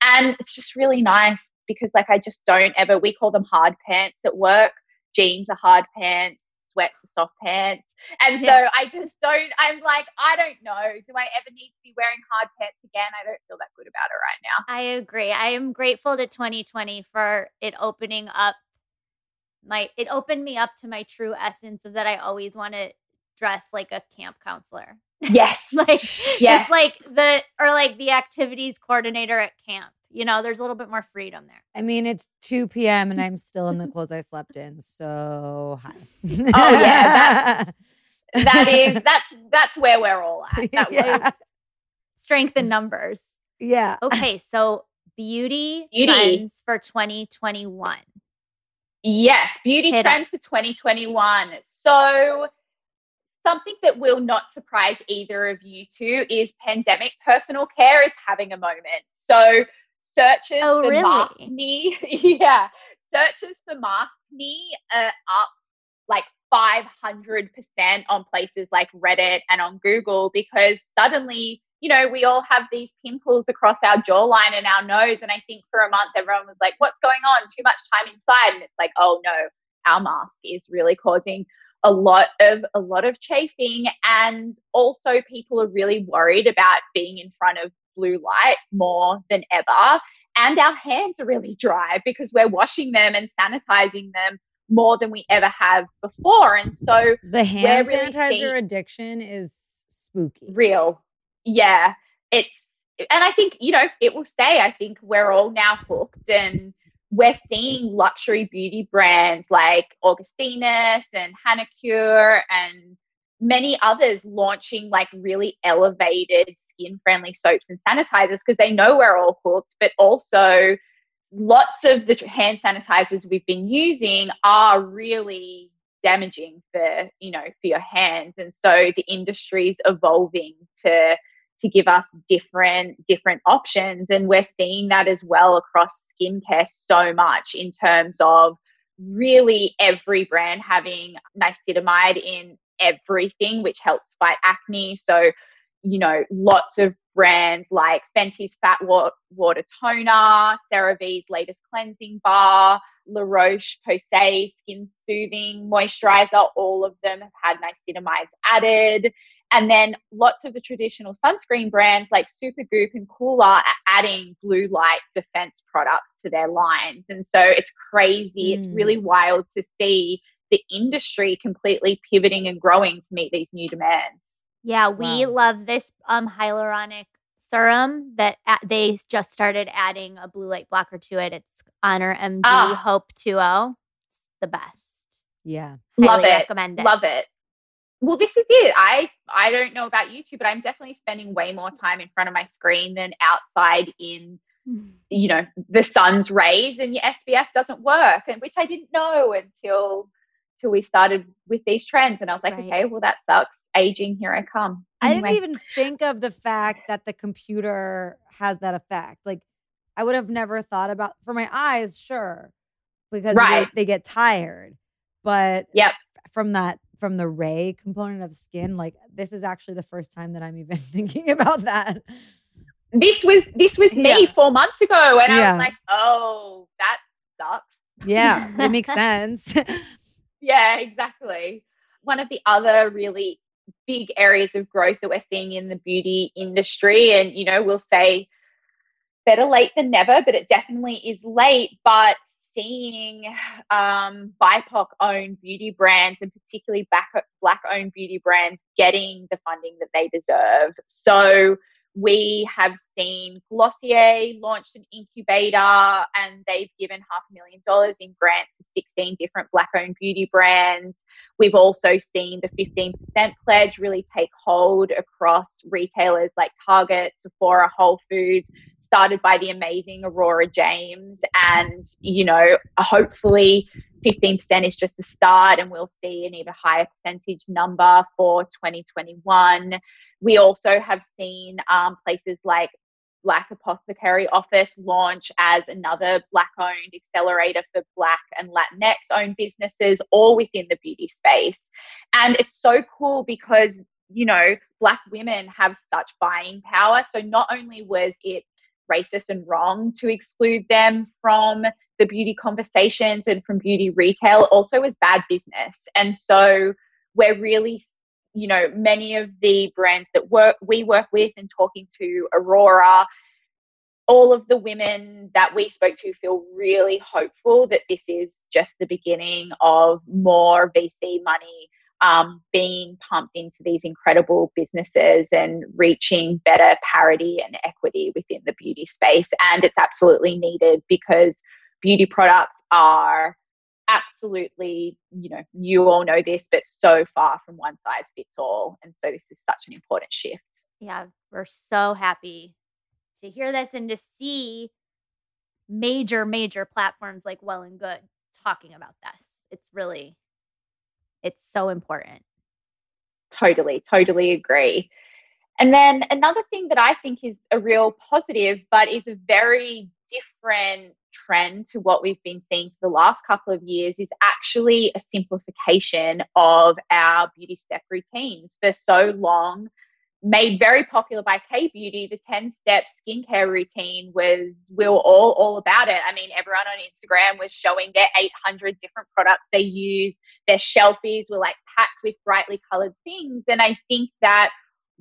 And it's just really nice because like I just don't ever we call them hard pants at work jeans are hard pants, sweats are soft pants. And so Yeah. I just don't, I'm like, I don't know. Do I ever need to be wearing hard pants again? I don't feel that good about it right now. I agree. I am grateful to 2020 for it opening up my it opened me up to my true essence of that I always want to dress like a camp counselor. Yes. like Yes. just like the or like the activities coordinator at camp. You know, there's a little bit more freedom there. I mean, it's 2 p.m. and I'm still in the clothes I slept in. So hi. Oh, yeah, that is that's that's where we're all at. That Yeah. was Strength in numbers. yeah. Okay, so beauty, Beauty. trends for 2021. Yes, beauty Hit trends us. for 2021. So, something that will not surprise either of you two is pandemic personal care is having a moment. So, searches Oh, for really? mask knee, yeah, searches for mask knee are up like 500% on places like Reddit and on Google because suddenly, you know, we all have these pimples across our jawline and our nose. And I think for a month, everyone was like, what's going on? Too much time inside. And it's like, oh no, our mask is really causing a lot of a lot of chafing and also people are really worried about being in front of blue light more than ever. And our hands are really dry because we're washing them and sanitizing them more than we ever have before. And so The hand really sanitizer addiction is spooky. real. Yeah. It's and i think you know it will stay. I think we're all now hooked and we're seeing luxury beauty brands like augustinus and Hanacure and many others launching like really elevated skin friendly soaps and sanitizers because they know we're all hooked but also lots of the hand sanitizers we've been using are really damaging for you know for your hands and so the industry's evolving to to give us different different options and we're seeing that as well across skincare so much in terms of really every brand having niacinamide in everything which helps fight acne so you know lots of brands like Fenty's Fat Water Toner, CeraVe's latest cleansing bar, La Roche Posay Skin Soothing Moisturizer, all of them have had niacinamides added. And then lots of the traditional sunscreen brands like Supergoop and Coola are adding blue light defense products to their lines. And so it's crazy. It's Mm. really wild to see the industry completely pivoting and growing to meet these new demands. Yeah, we Wow. love this um hyaluronic serum that a- they just started adding a blue light blocker to it. It's Honor MD Ah. Hope 2.0. It's the best. Yeah. Love it. recommend it. Love it. Well, this is it. I I don't know about you two, but I'm definitely spending way more time in front of my screen than outside in you know the sun's rays, and your SPF doesn't work, and which I didn't know until till we started with these trends, and I was like, Right. okay, well that sucks. Aging, here I come. I didn't even think of the fact that the computer has that effect. Like, I would have never thought about for my eyes, sure, because they- Right. they, get tired. But Yep. from that, from the ray component of skin, like this is actually the first time that I'm even thinking about that. This was this was me Yeah. four months ago, and I was like, oh, that sucks. Yeah, it makes sense. Yeah, exactly. One of the other really big areas of growth that we're seeing in the beauty industry, and you know, we'll say better late than never, but it definitely is late. But seeing um, BIPOC owned beauty brands and particularly black owned beauty brands getting the funding that they deserve. So we have seen Glossier launched an incubator and they've given half a million dollars in grants to 16 different black owned beauty brands. We've also seen the 15% pledge really take hold across retailers like Target, Sephora, Whole Foods, started by the amazing Aurora James. And, you know, hopefully 15% is just the start and we'll see an even higher percentage number for 2021. We also have seen um, places like Black Apothecary Office launch as another Black owned accelerator for Black and Latinx owned businesses, all within the beauty space. And it's so cool because, you know, Black women have such buying power. So not only was it racist and wrong to exclude them from the beauty conversations and from beauty retail, also was bad business. And so we're really you know many of the brands that work we work with and talking to aurora all of the women that we spoke to feel really hopeful that this is just the beginning of more VC money um, being pumped into these incredible businesses and reaching better parity and equity within the beauty space. And it's absolutely needed because beauty products are absolutely, you know, you all know this, but so far from one size fits all. And so this is such an important shift. Yeah, we're so happy to hear this and to see major, major platforms like Well and Good talking about this. It's really, it's so important. Totally, totally agree. And then another thing that I think is a real positive, but is a very different trend to what we've been seeing for the last couple of years, is actually a simplification of our beauty step routines. For so long, made very popular by K Beauty, the 10 step skincare routine was, we were all, all about it. I mean, everyone on Instagram was showing their 800 different products they use. Their shelfies were like packed with brightly colored things. And I think that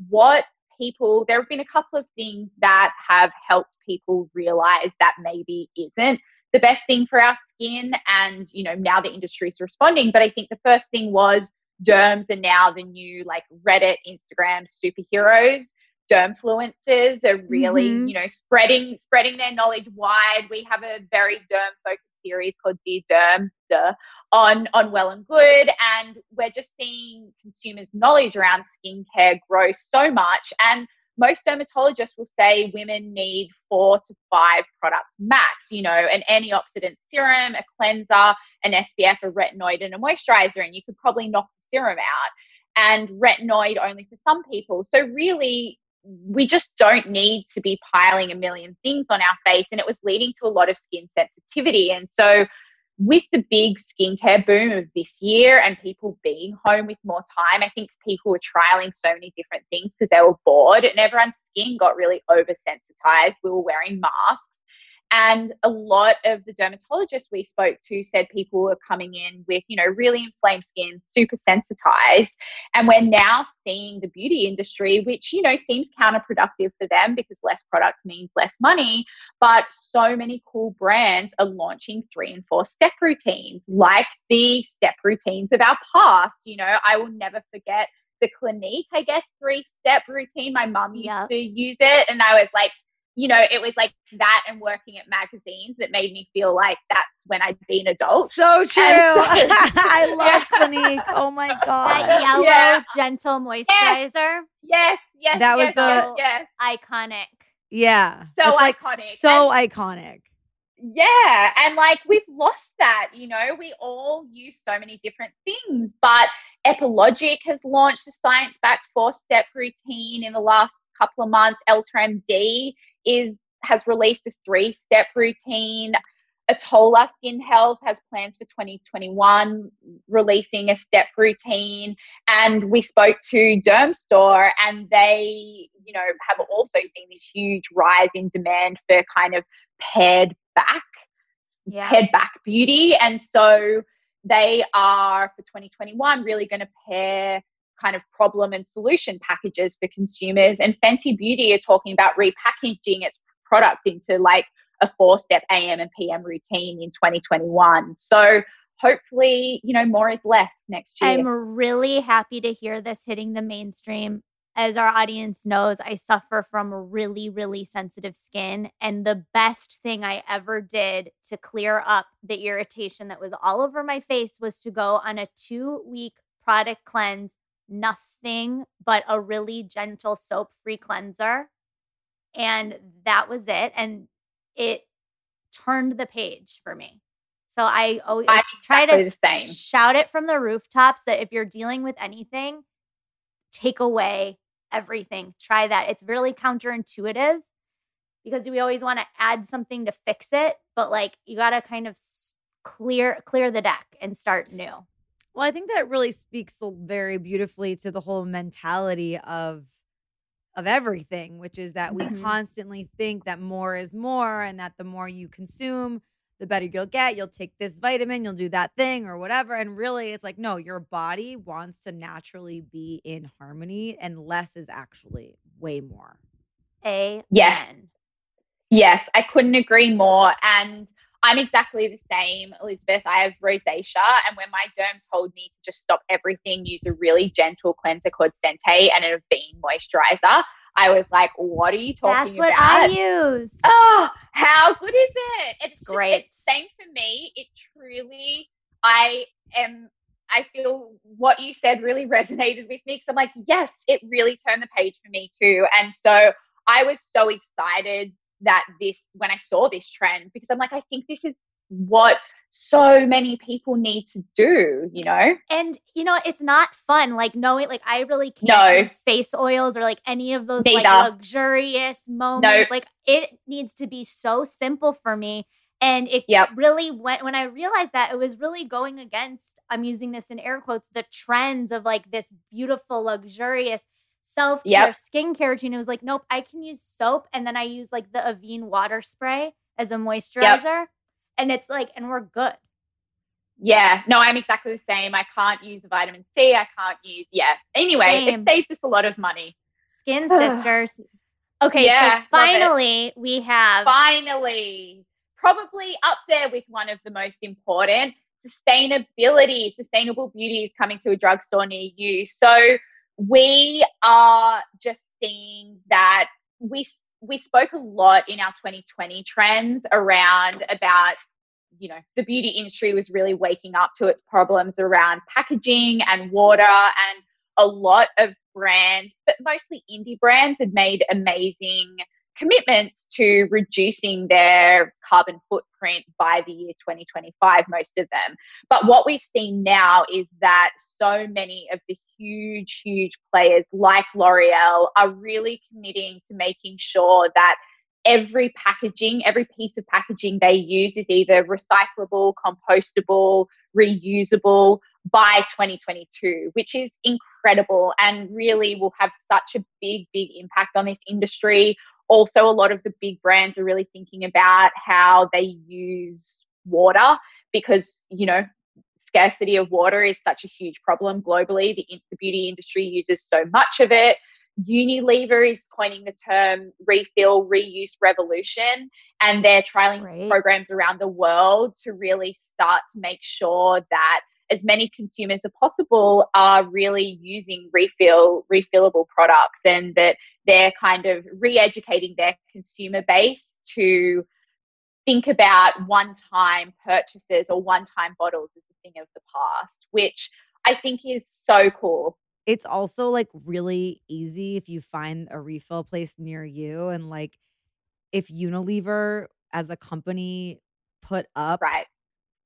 what people, there have been a couple of things that have helped people realize that maybe isn't the best thing for our skin. And, you know, now the industry is responding. But I think the first thing was derms are now the new like Reddit, Instagram superheroes. Dermfluencers are really, Mhm. you know, spreading spreading their knowledge wide. We have a very derm focused series called Dear Derm duh, on on Well and Good, and we're just seeing consumers' knowledge around skincare grow so much. And most dermatologists will say women need four to five products max. You know, an antioxidant serum, a cleanser, an SPF, a retinoid, and a moisturizer, and you could probably knock the serum out. And retinoid only for some people. So really, we just don't need to be piling a million things on our face, and it was leading to a lot of skin sensitivity. And so with the big skincare boom of this year and people being home with more time, I think people were trialing so many different things because they were bored and everyone's skin got really oversensitized. We were wearing masks. And a lot of the dermatologists we spoke to said people were coming in with, you know, really inflamed skin, super sensitized. And we're now seeing the beauty industry, which, you know, seems counterproductive for them because less products means less money. But so many cool brands are launching three and four step routines, like the step routines of our past. You know, I will never forget the Clinique, I guess, three step routine. My mum used Yep. to use it, and I was like, you know, it was like that and working at magazines that made me feel like that's when I'd be an adult. So true. so- I love Yeah. Clinique. Oh my God. That yellow Yeah. gentle moisturizer, yes, yes, That was yes, the- yes, yes. iconic. Yeah. So like iconic. so iconic. Yeah, and like we've lost that, you know, we all use so many different things, but Epilogic has launched a science backed four step routine in the last couple of months. Ultra MD is has released a three step routine. Atola Skin Health has plans for 2021 releasing a step routine. And we spoke to Derm Store and they, you know, have also seen this huge rise in demand for kind of paired back, Yeah. paired back beauty. And so they are for 2021 really going to pair kind of problem and solution packages for consumers. And Fenty Beauty are talking about repackaging its products into like a four step AM and PM routine in 2021. So hopefully, you know, more is less next year. I'm really happy to hear this hitting the mainstream. As our audience knows, I suffer from really, really sensitive skin. And the best thing I ever did to clear up the irritation that was all over my face was to go on a two week product cleanse, nothing but a really gentle soap free cleanser. And that was it. And it turned the page for me. So I, always I'm try exactly to shout it from the rooftops that if you're dealing with anything, take away everything. Try that. It's really counterintuitive because we always want to add something to fix it, but like you got to kind of clear clear the deck and start new. Well, I think that really speaks very beautifully to the whole mentality of of everything, which is that we Mhm. constantly think that more is more and that the more you consume, the better you'll get. You'll take this vitamin, you'll do that thing or whatever. And really, it's like, no, your body wants to naturally be in harmony, and less is actually way more. A Yes. Yes, I couldn't agree more. And I'm exactly the same, Elizabeth. I have rosacea, and when my derm told me to just stop everything, use a really gentle cleanser called Sente and Avene moisturizer, I was like, "What are you talking about? That's what? I use. Oh, how good is it? It's just- Great. it's same for me. It truly, I am. I feel what you said really resonated with me because I'm like, yes, it really turned the page for me too. And so I was so excited that this when I saw this trend because I'm like, I think this is what so many people need to do. You know? And you know, it's not fun. Like knowing, like I really can't No. use face oils or like any of those like luxurious moments. Like it needs to be so simple for me. And it Yep. really went when I realized that it was really going against. I'm using this in air quotes. The trends of like this beautiful, luxurious self care Yep. skincare routine. It was like, nope, I can use soap, and then I use like the Avene water spray as a moisturizer, and it's like, and we're good. Yeah. No, I'm exactly the same. I can't use vitamin C. I can't use. Yeah. Anyway, Same. it saves us a lot of money. Skin sisters. Okay, Yeah, so finally we have finally, probably up there with one of the most important sustainability. Sustainable beauty is coming to a drugstore near you. So we are just seeing that we we spoke a lot in our 2020 trends around about you know the beauty industry was really waking up to its problems around packaging and water and a lot of brands but mostly indie brands had made amazing commitments to reducing their carbon footprint by the year 2025 most of them. But what we've seen now is that so many of the huge huge players like L'Oreal are really committing to making sure that every packaging, every piece of packaging they use is either recyclable, compostable, reusable by 2022, which is incredible and really will have such a big, big impact on this industry. Also, a lot of the big brands are really thinking about how they use water because, you know, scarcity of water is such a huge problem globally. The, the beauty industry uses so much of it. Unilever is coining the term refill reuse revolution, and they're trialing Great. programs around the world to really start to make sure that as many consumers as possible are really using refill refillable products and that they're kind of re-educating their consumer base to think about one-time purchases or one-time bottles as of the past which i think is so cool It's also like really easy if you find a refill place near you and like if Unilever as a company put up right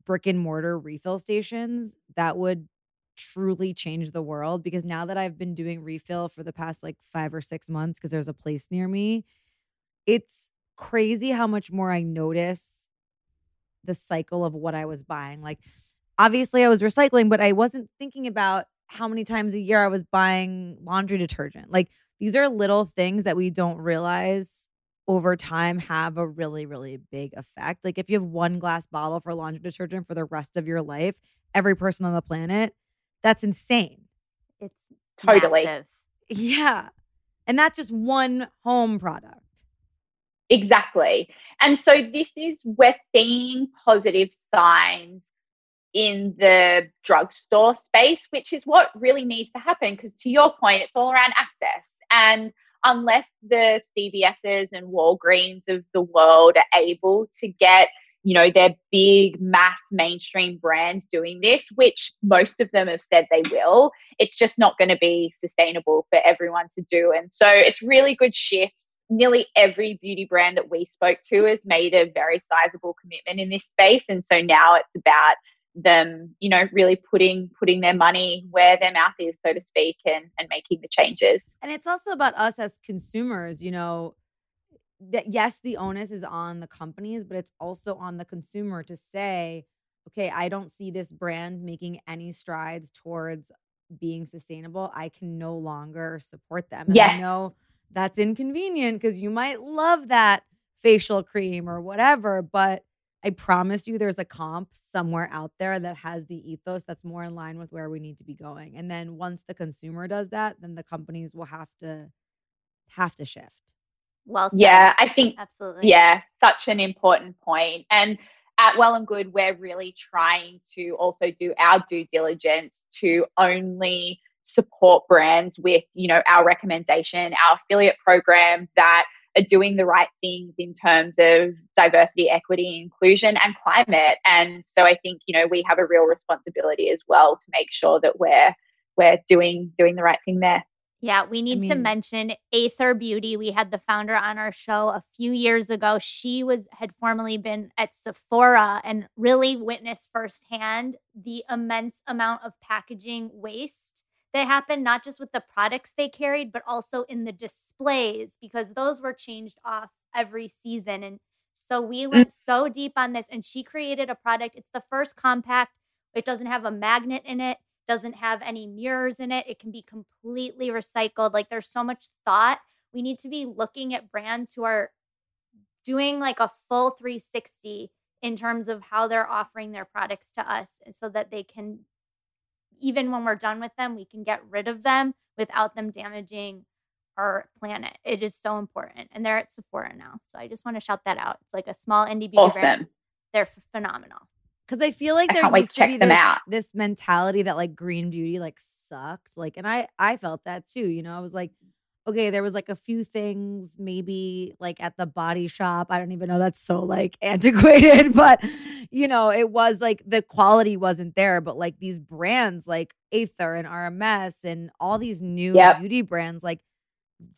brick and mortar refill stations, that would truly change the world because now that I've been doing refill for the past like 5 or 6 months because there's a place near me, it's crazy how much more I notice the cycle of what I was buying. Like obviously I was recycling, but I wasn't thinking about how many times a year I was buying laundry detergent. Like these are little things that we don't realize over time have a really, really big effect. Like if you have one glass bottle for laundry detergent for the rest of your life, every person on the planet, that's insane. It's Totally. massive. Yeah. And that's just one home product. Exactly. And so this is we're seeing positive signs in the drugstore space, which is what really needs to happen. Because to your point, it's all around access. And unless the CVS's and Walgreens of the world are able to get, you know, their big mass mainstream brands doing this, which most of them have said they will, it's just not going to be sustainable for everyone to do. And so it's really good shifts nearly every beauty brand that we spoke to has made a very sizable commitment in this space and so now it's about them you know really putting putting their money where their mouth is so to speak and and making the changes And it's also about us as consumers, you know, that yes, the onus is on the companies, but it's also on the consumer to say, okay, I don't see this brand making any strides towards being sustainable. I can no longer support them. And I know that's inconvenient because you might love that facial cream or whatever, but I promise you there's a comp somewhere out there that has the ethos that's more in line with where we need to be going. And then once the consumer does that, then the companies will have to have to shift. Well said. Yeah, I think Absolutely. Yeah, such an important point. And at Well and Good, we're really trying to also do our due diligence to only support brands with, you know, our recommendation, our affiliate program that are doing the right things in terms of diversity, equity, inclusion, and climate. And so I think, you know, we have a real responsibility as well to make sure that we're we're doing doing the right thing there. Yeah, we need to mean- mention Aether Beauty. We had the founder on our show a few years ago. She was had formerly been at Sephora and really witnessed firsthand the immense amount of packaging waste that happened, not just with the products they carried, but also in the displays, because those were changed off every season. And so we mm. went so deep on this, and she created a product. It's the first compact. It doesn't have a magnet in it doesn't have any mirrors in it. It can be completely recycled. Like there's so much thought. We need to be looking at brands who are doing like a full 360 in terms of how they're offering their products to us and so that they can even when we're done with them, we can get rid of them without them damaging our planet. It is so important. And they're at Sephora now. So I just want to shout that out. It's like a small indie beauty brand. They're f- phenomenal. because I feel like I there can't wait used to to check be them this, out. this mentality that like green beauty like sucked. Like, and I I felt that too. You know, I was like, okay, there was like a few things maybe like at the body shop. I don't even know. That's so like antiquated, but you know, it was like the quality wasn't there. But like these brands like Aether and RMS and all these new Yep. beauty brands, like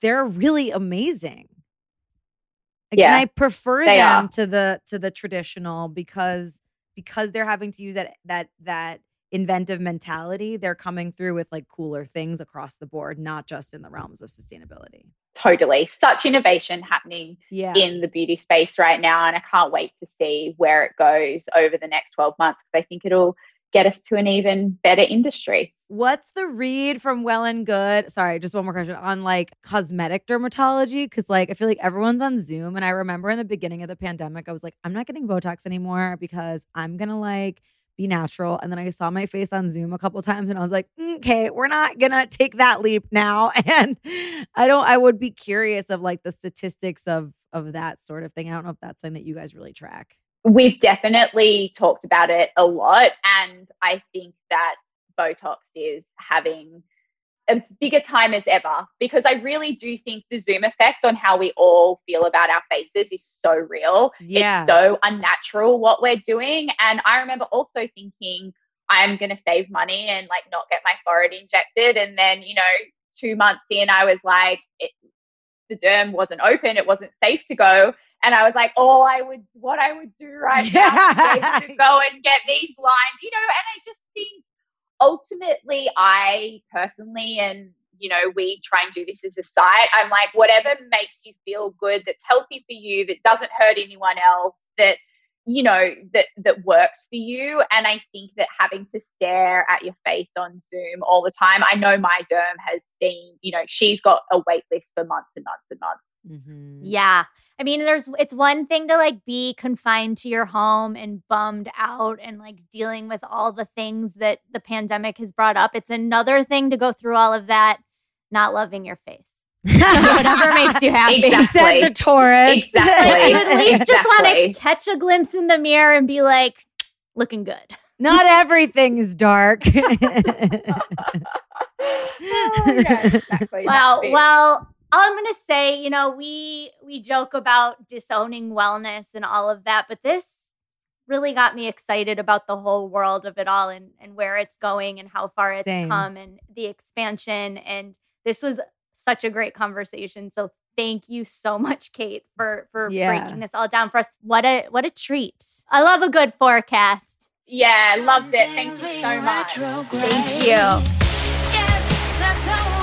they're really amazing. Like, Yeah, and I prefer them are. to the to the traditional because because they're having to use that that that inventive mentality. They're coming through with like cooler things across the board, not just in the realms of sustainability. Totally. Such innovation happening Yeah, in the beauty space right now. And I can't wait to see where it goes over the next 12 months because I think it'll get us to an even better industry. What's the read from Well and Good? Sorry, just one more question on like cosmetic dermatology. Cause like I feel like everyone's on Zoom. And I remember in the beginning of the pandemic, I was like, I'm not getting Botox anymore because I'm gonna like be natural. And then I saw my face on Zoom a couple times and I was like, "Mm, okay, we're not gonna take that leap now. And I don't I would be curious of like the statistics of of that sort of thing. I don't know if that's something that you guys really track. We've definitely talked about it a lot. And I think that Botox is having a bigger time as ever because I really do think the Zoom effect on how we all feel about our faces is so real. Yeah. It's so unnatural what we're doing. And I remember also thinking, I'm going to save money and like not get my forehead injected. And then, you know, two months in, I was like, it, the derm wasn't open, it wasn't safe to go. And I was like, all I would, what I would do right now is to go and get these lines, you know. And I just think ultimately, I personally, and you know, we try and do this as a site. I'm like, whatever makes you feel good, that's healthy for you, that doesn't hurt anyone else, that you know that that works for you and i think that having to stare at your face on zoom all the time i know my derm has been you know she's got a wait list for months and months and months Mhm. Yeah. I mean, there's it's one thing to like be confined to your home and bummed out and like dealing with all the things that the pandemic has brought up. It's another thing to go through all of that, not loving your face. Whatever makes you happy. Exactly. Said the Taurus. Exactly. Like, you at least just want to catch a glimpse in the mirror and be like, looking good. Not everything is dark. Oh, yeah, exactly. Wow. Well, all I'm gonna say, you know, we we joke about disowning wellness and all of that, but this really got me excited about the whole world of it all and and where it's going and how far it's Same. come and the expansion. And this was such a great conversation. So thank you so much, Kate, for for Yeah. breaking this all down for us. What a what a treat. I love a good forecast. yeah loved it thank you so much Thank you. Yes, that's how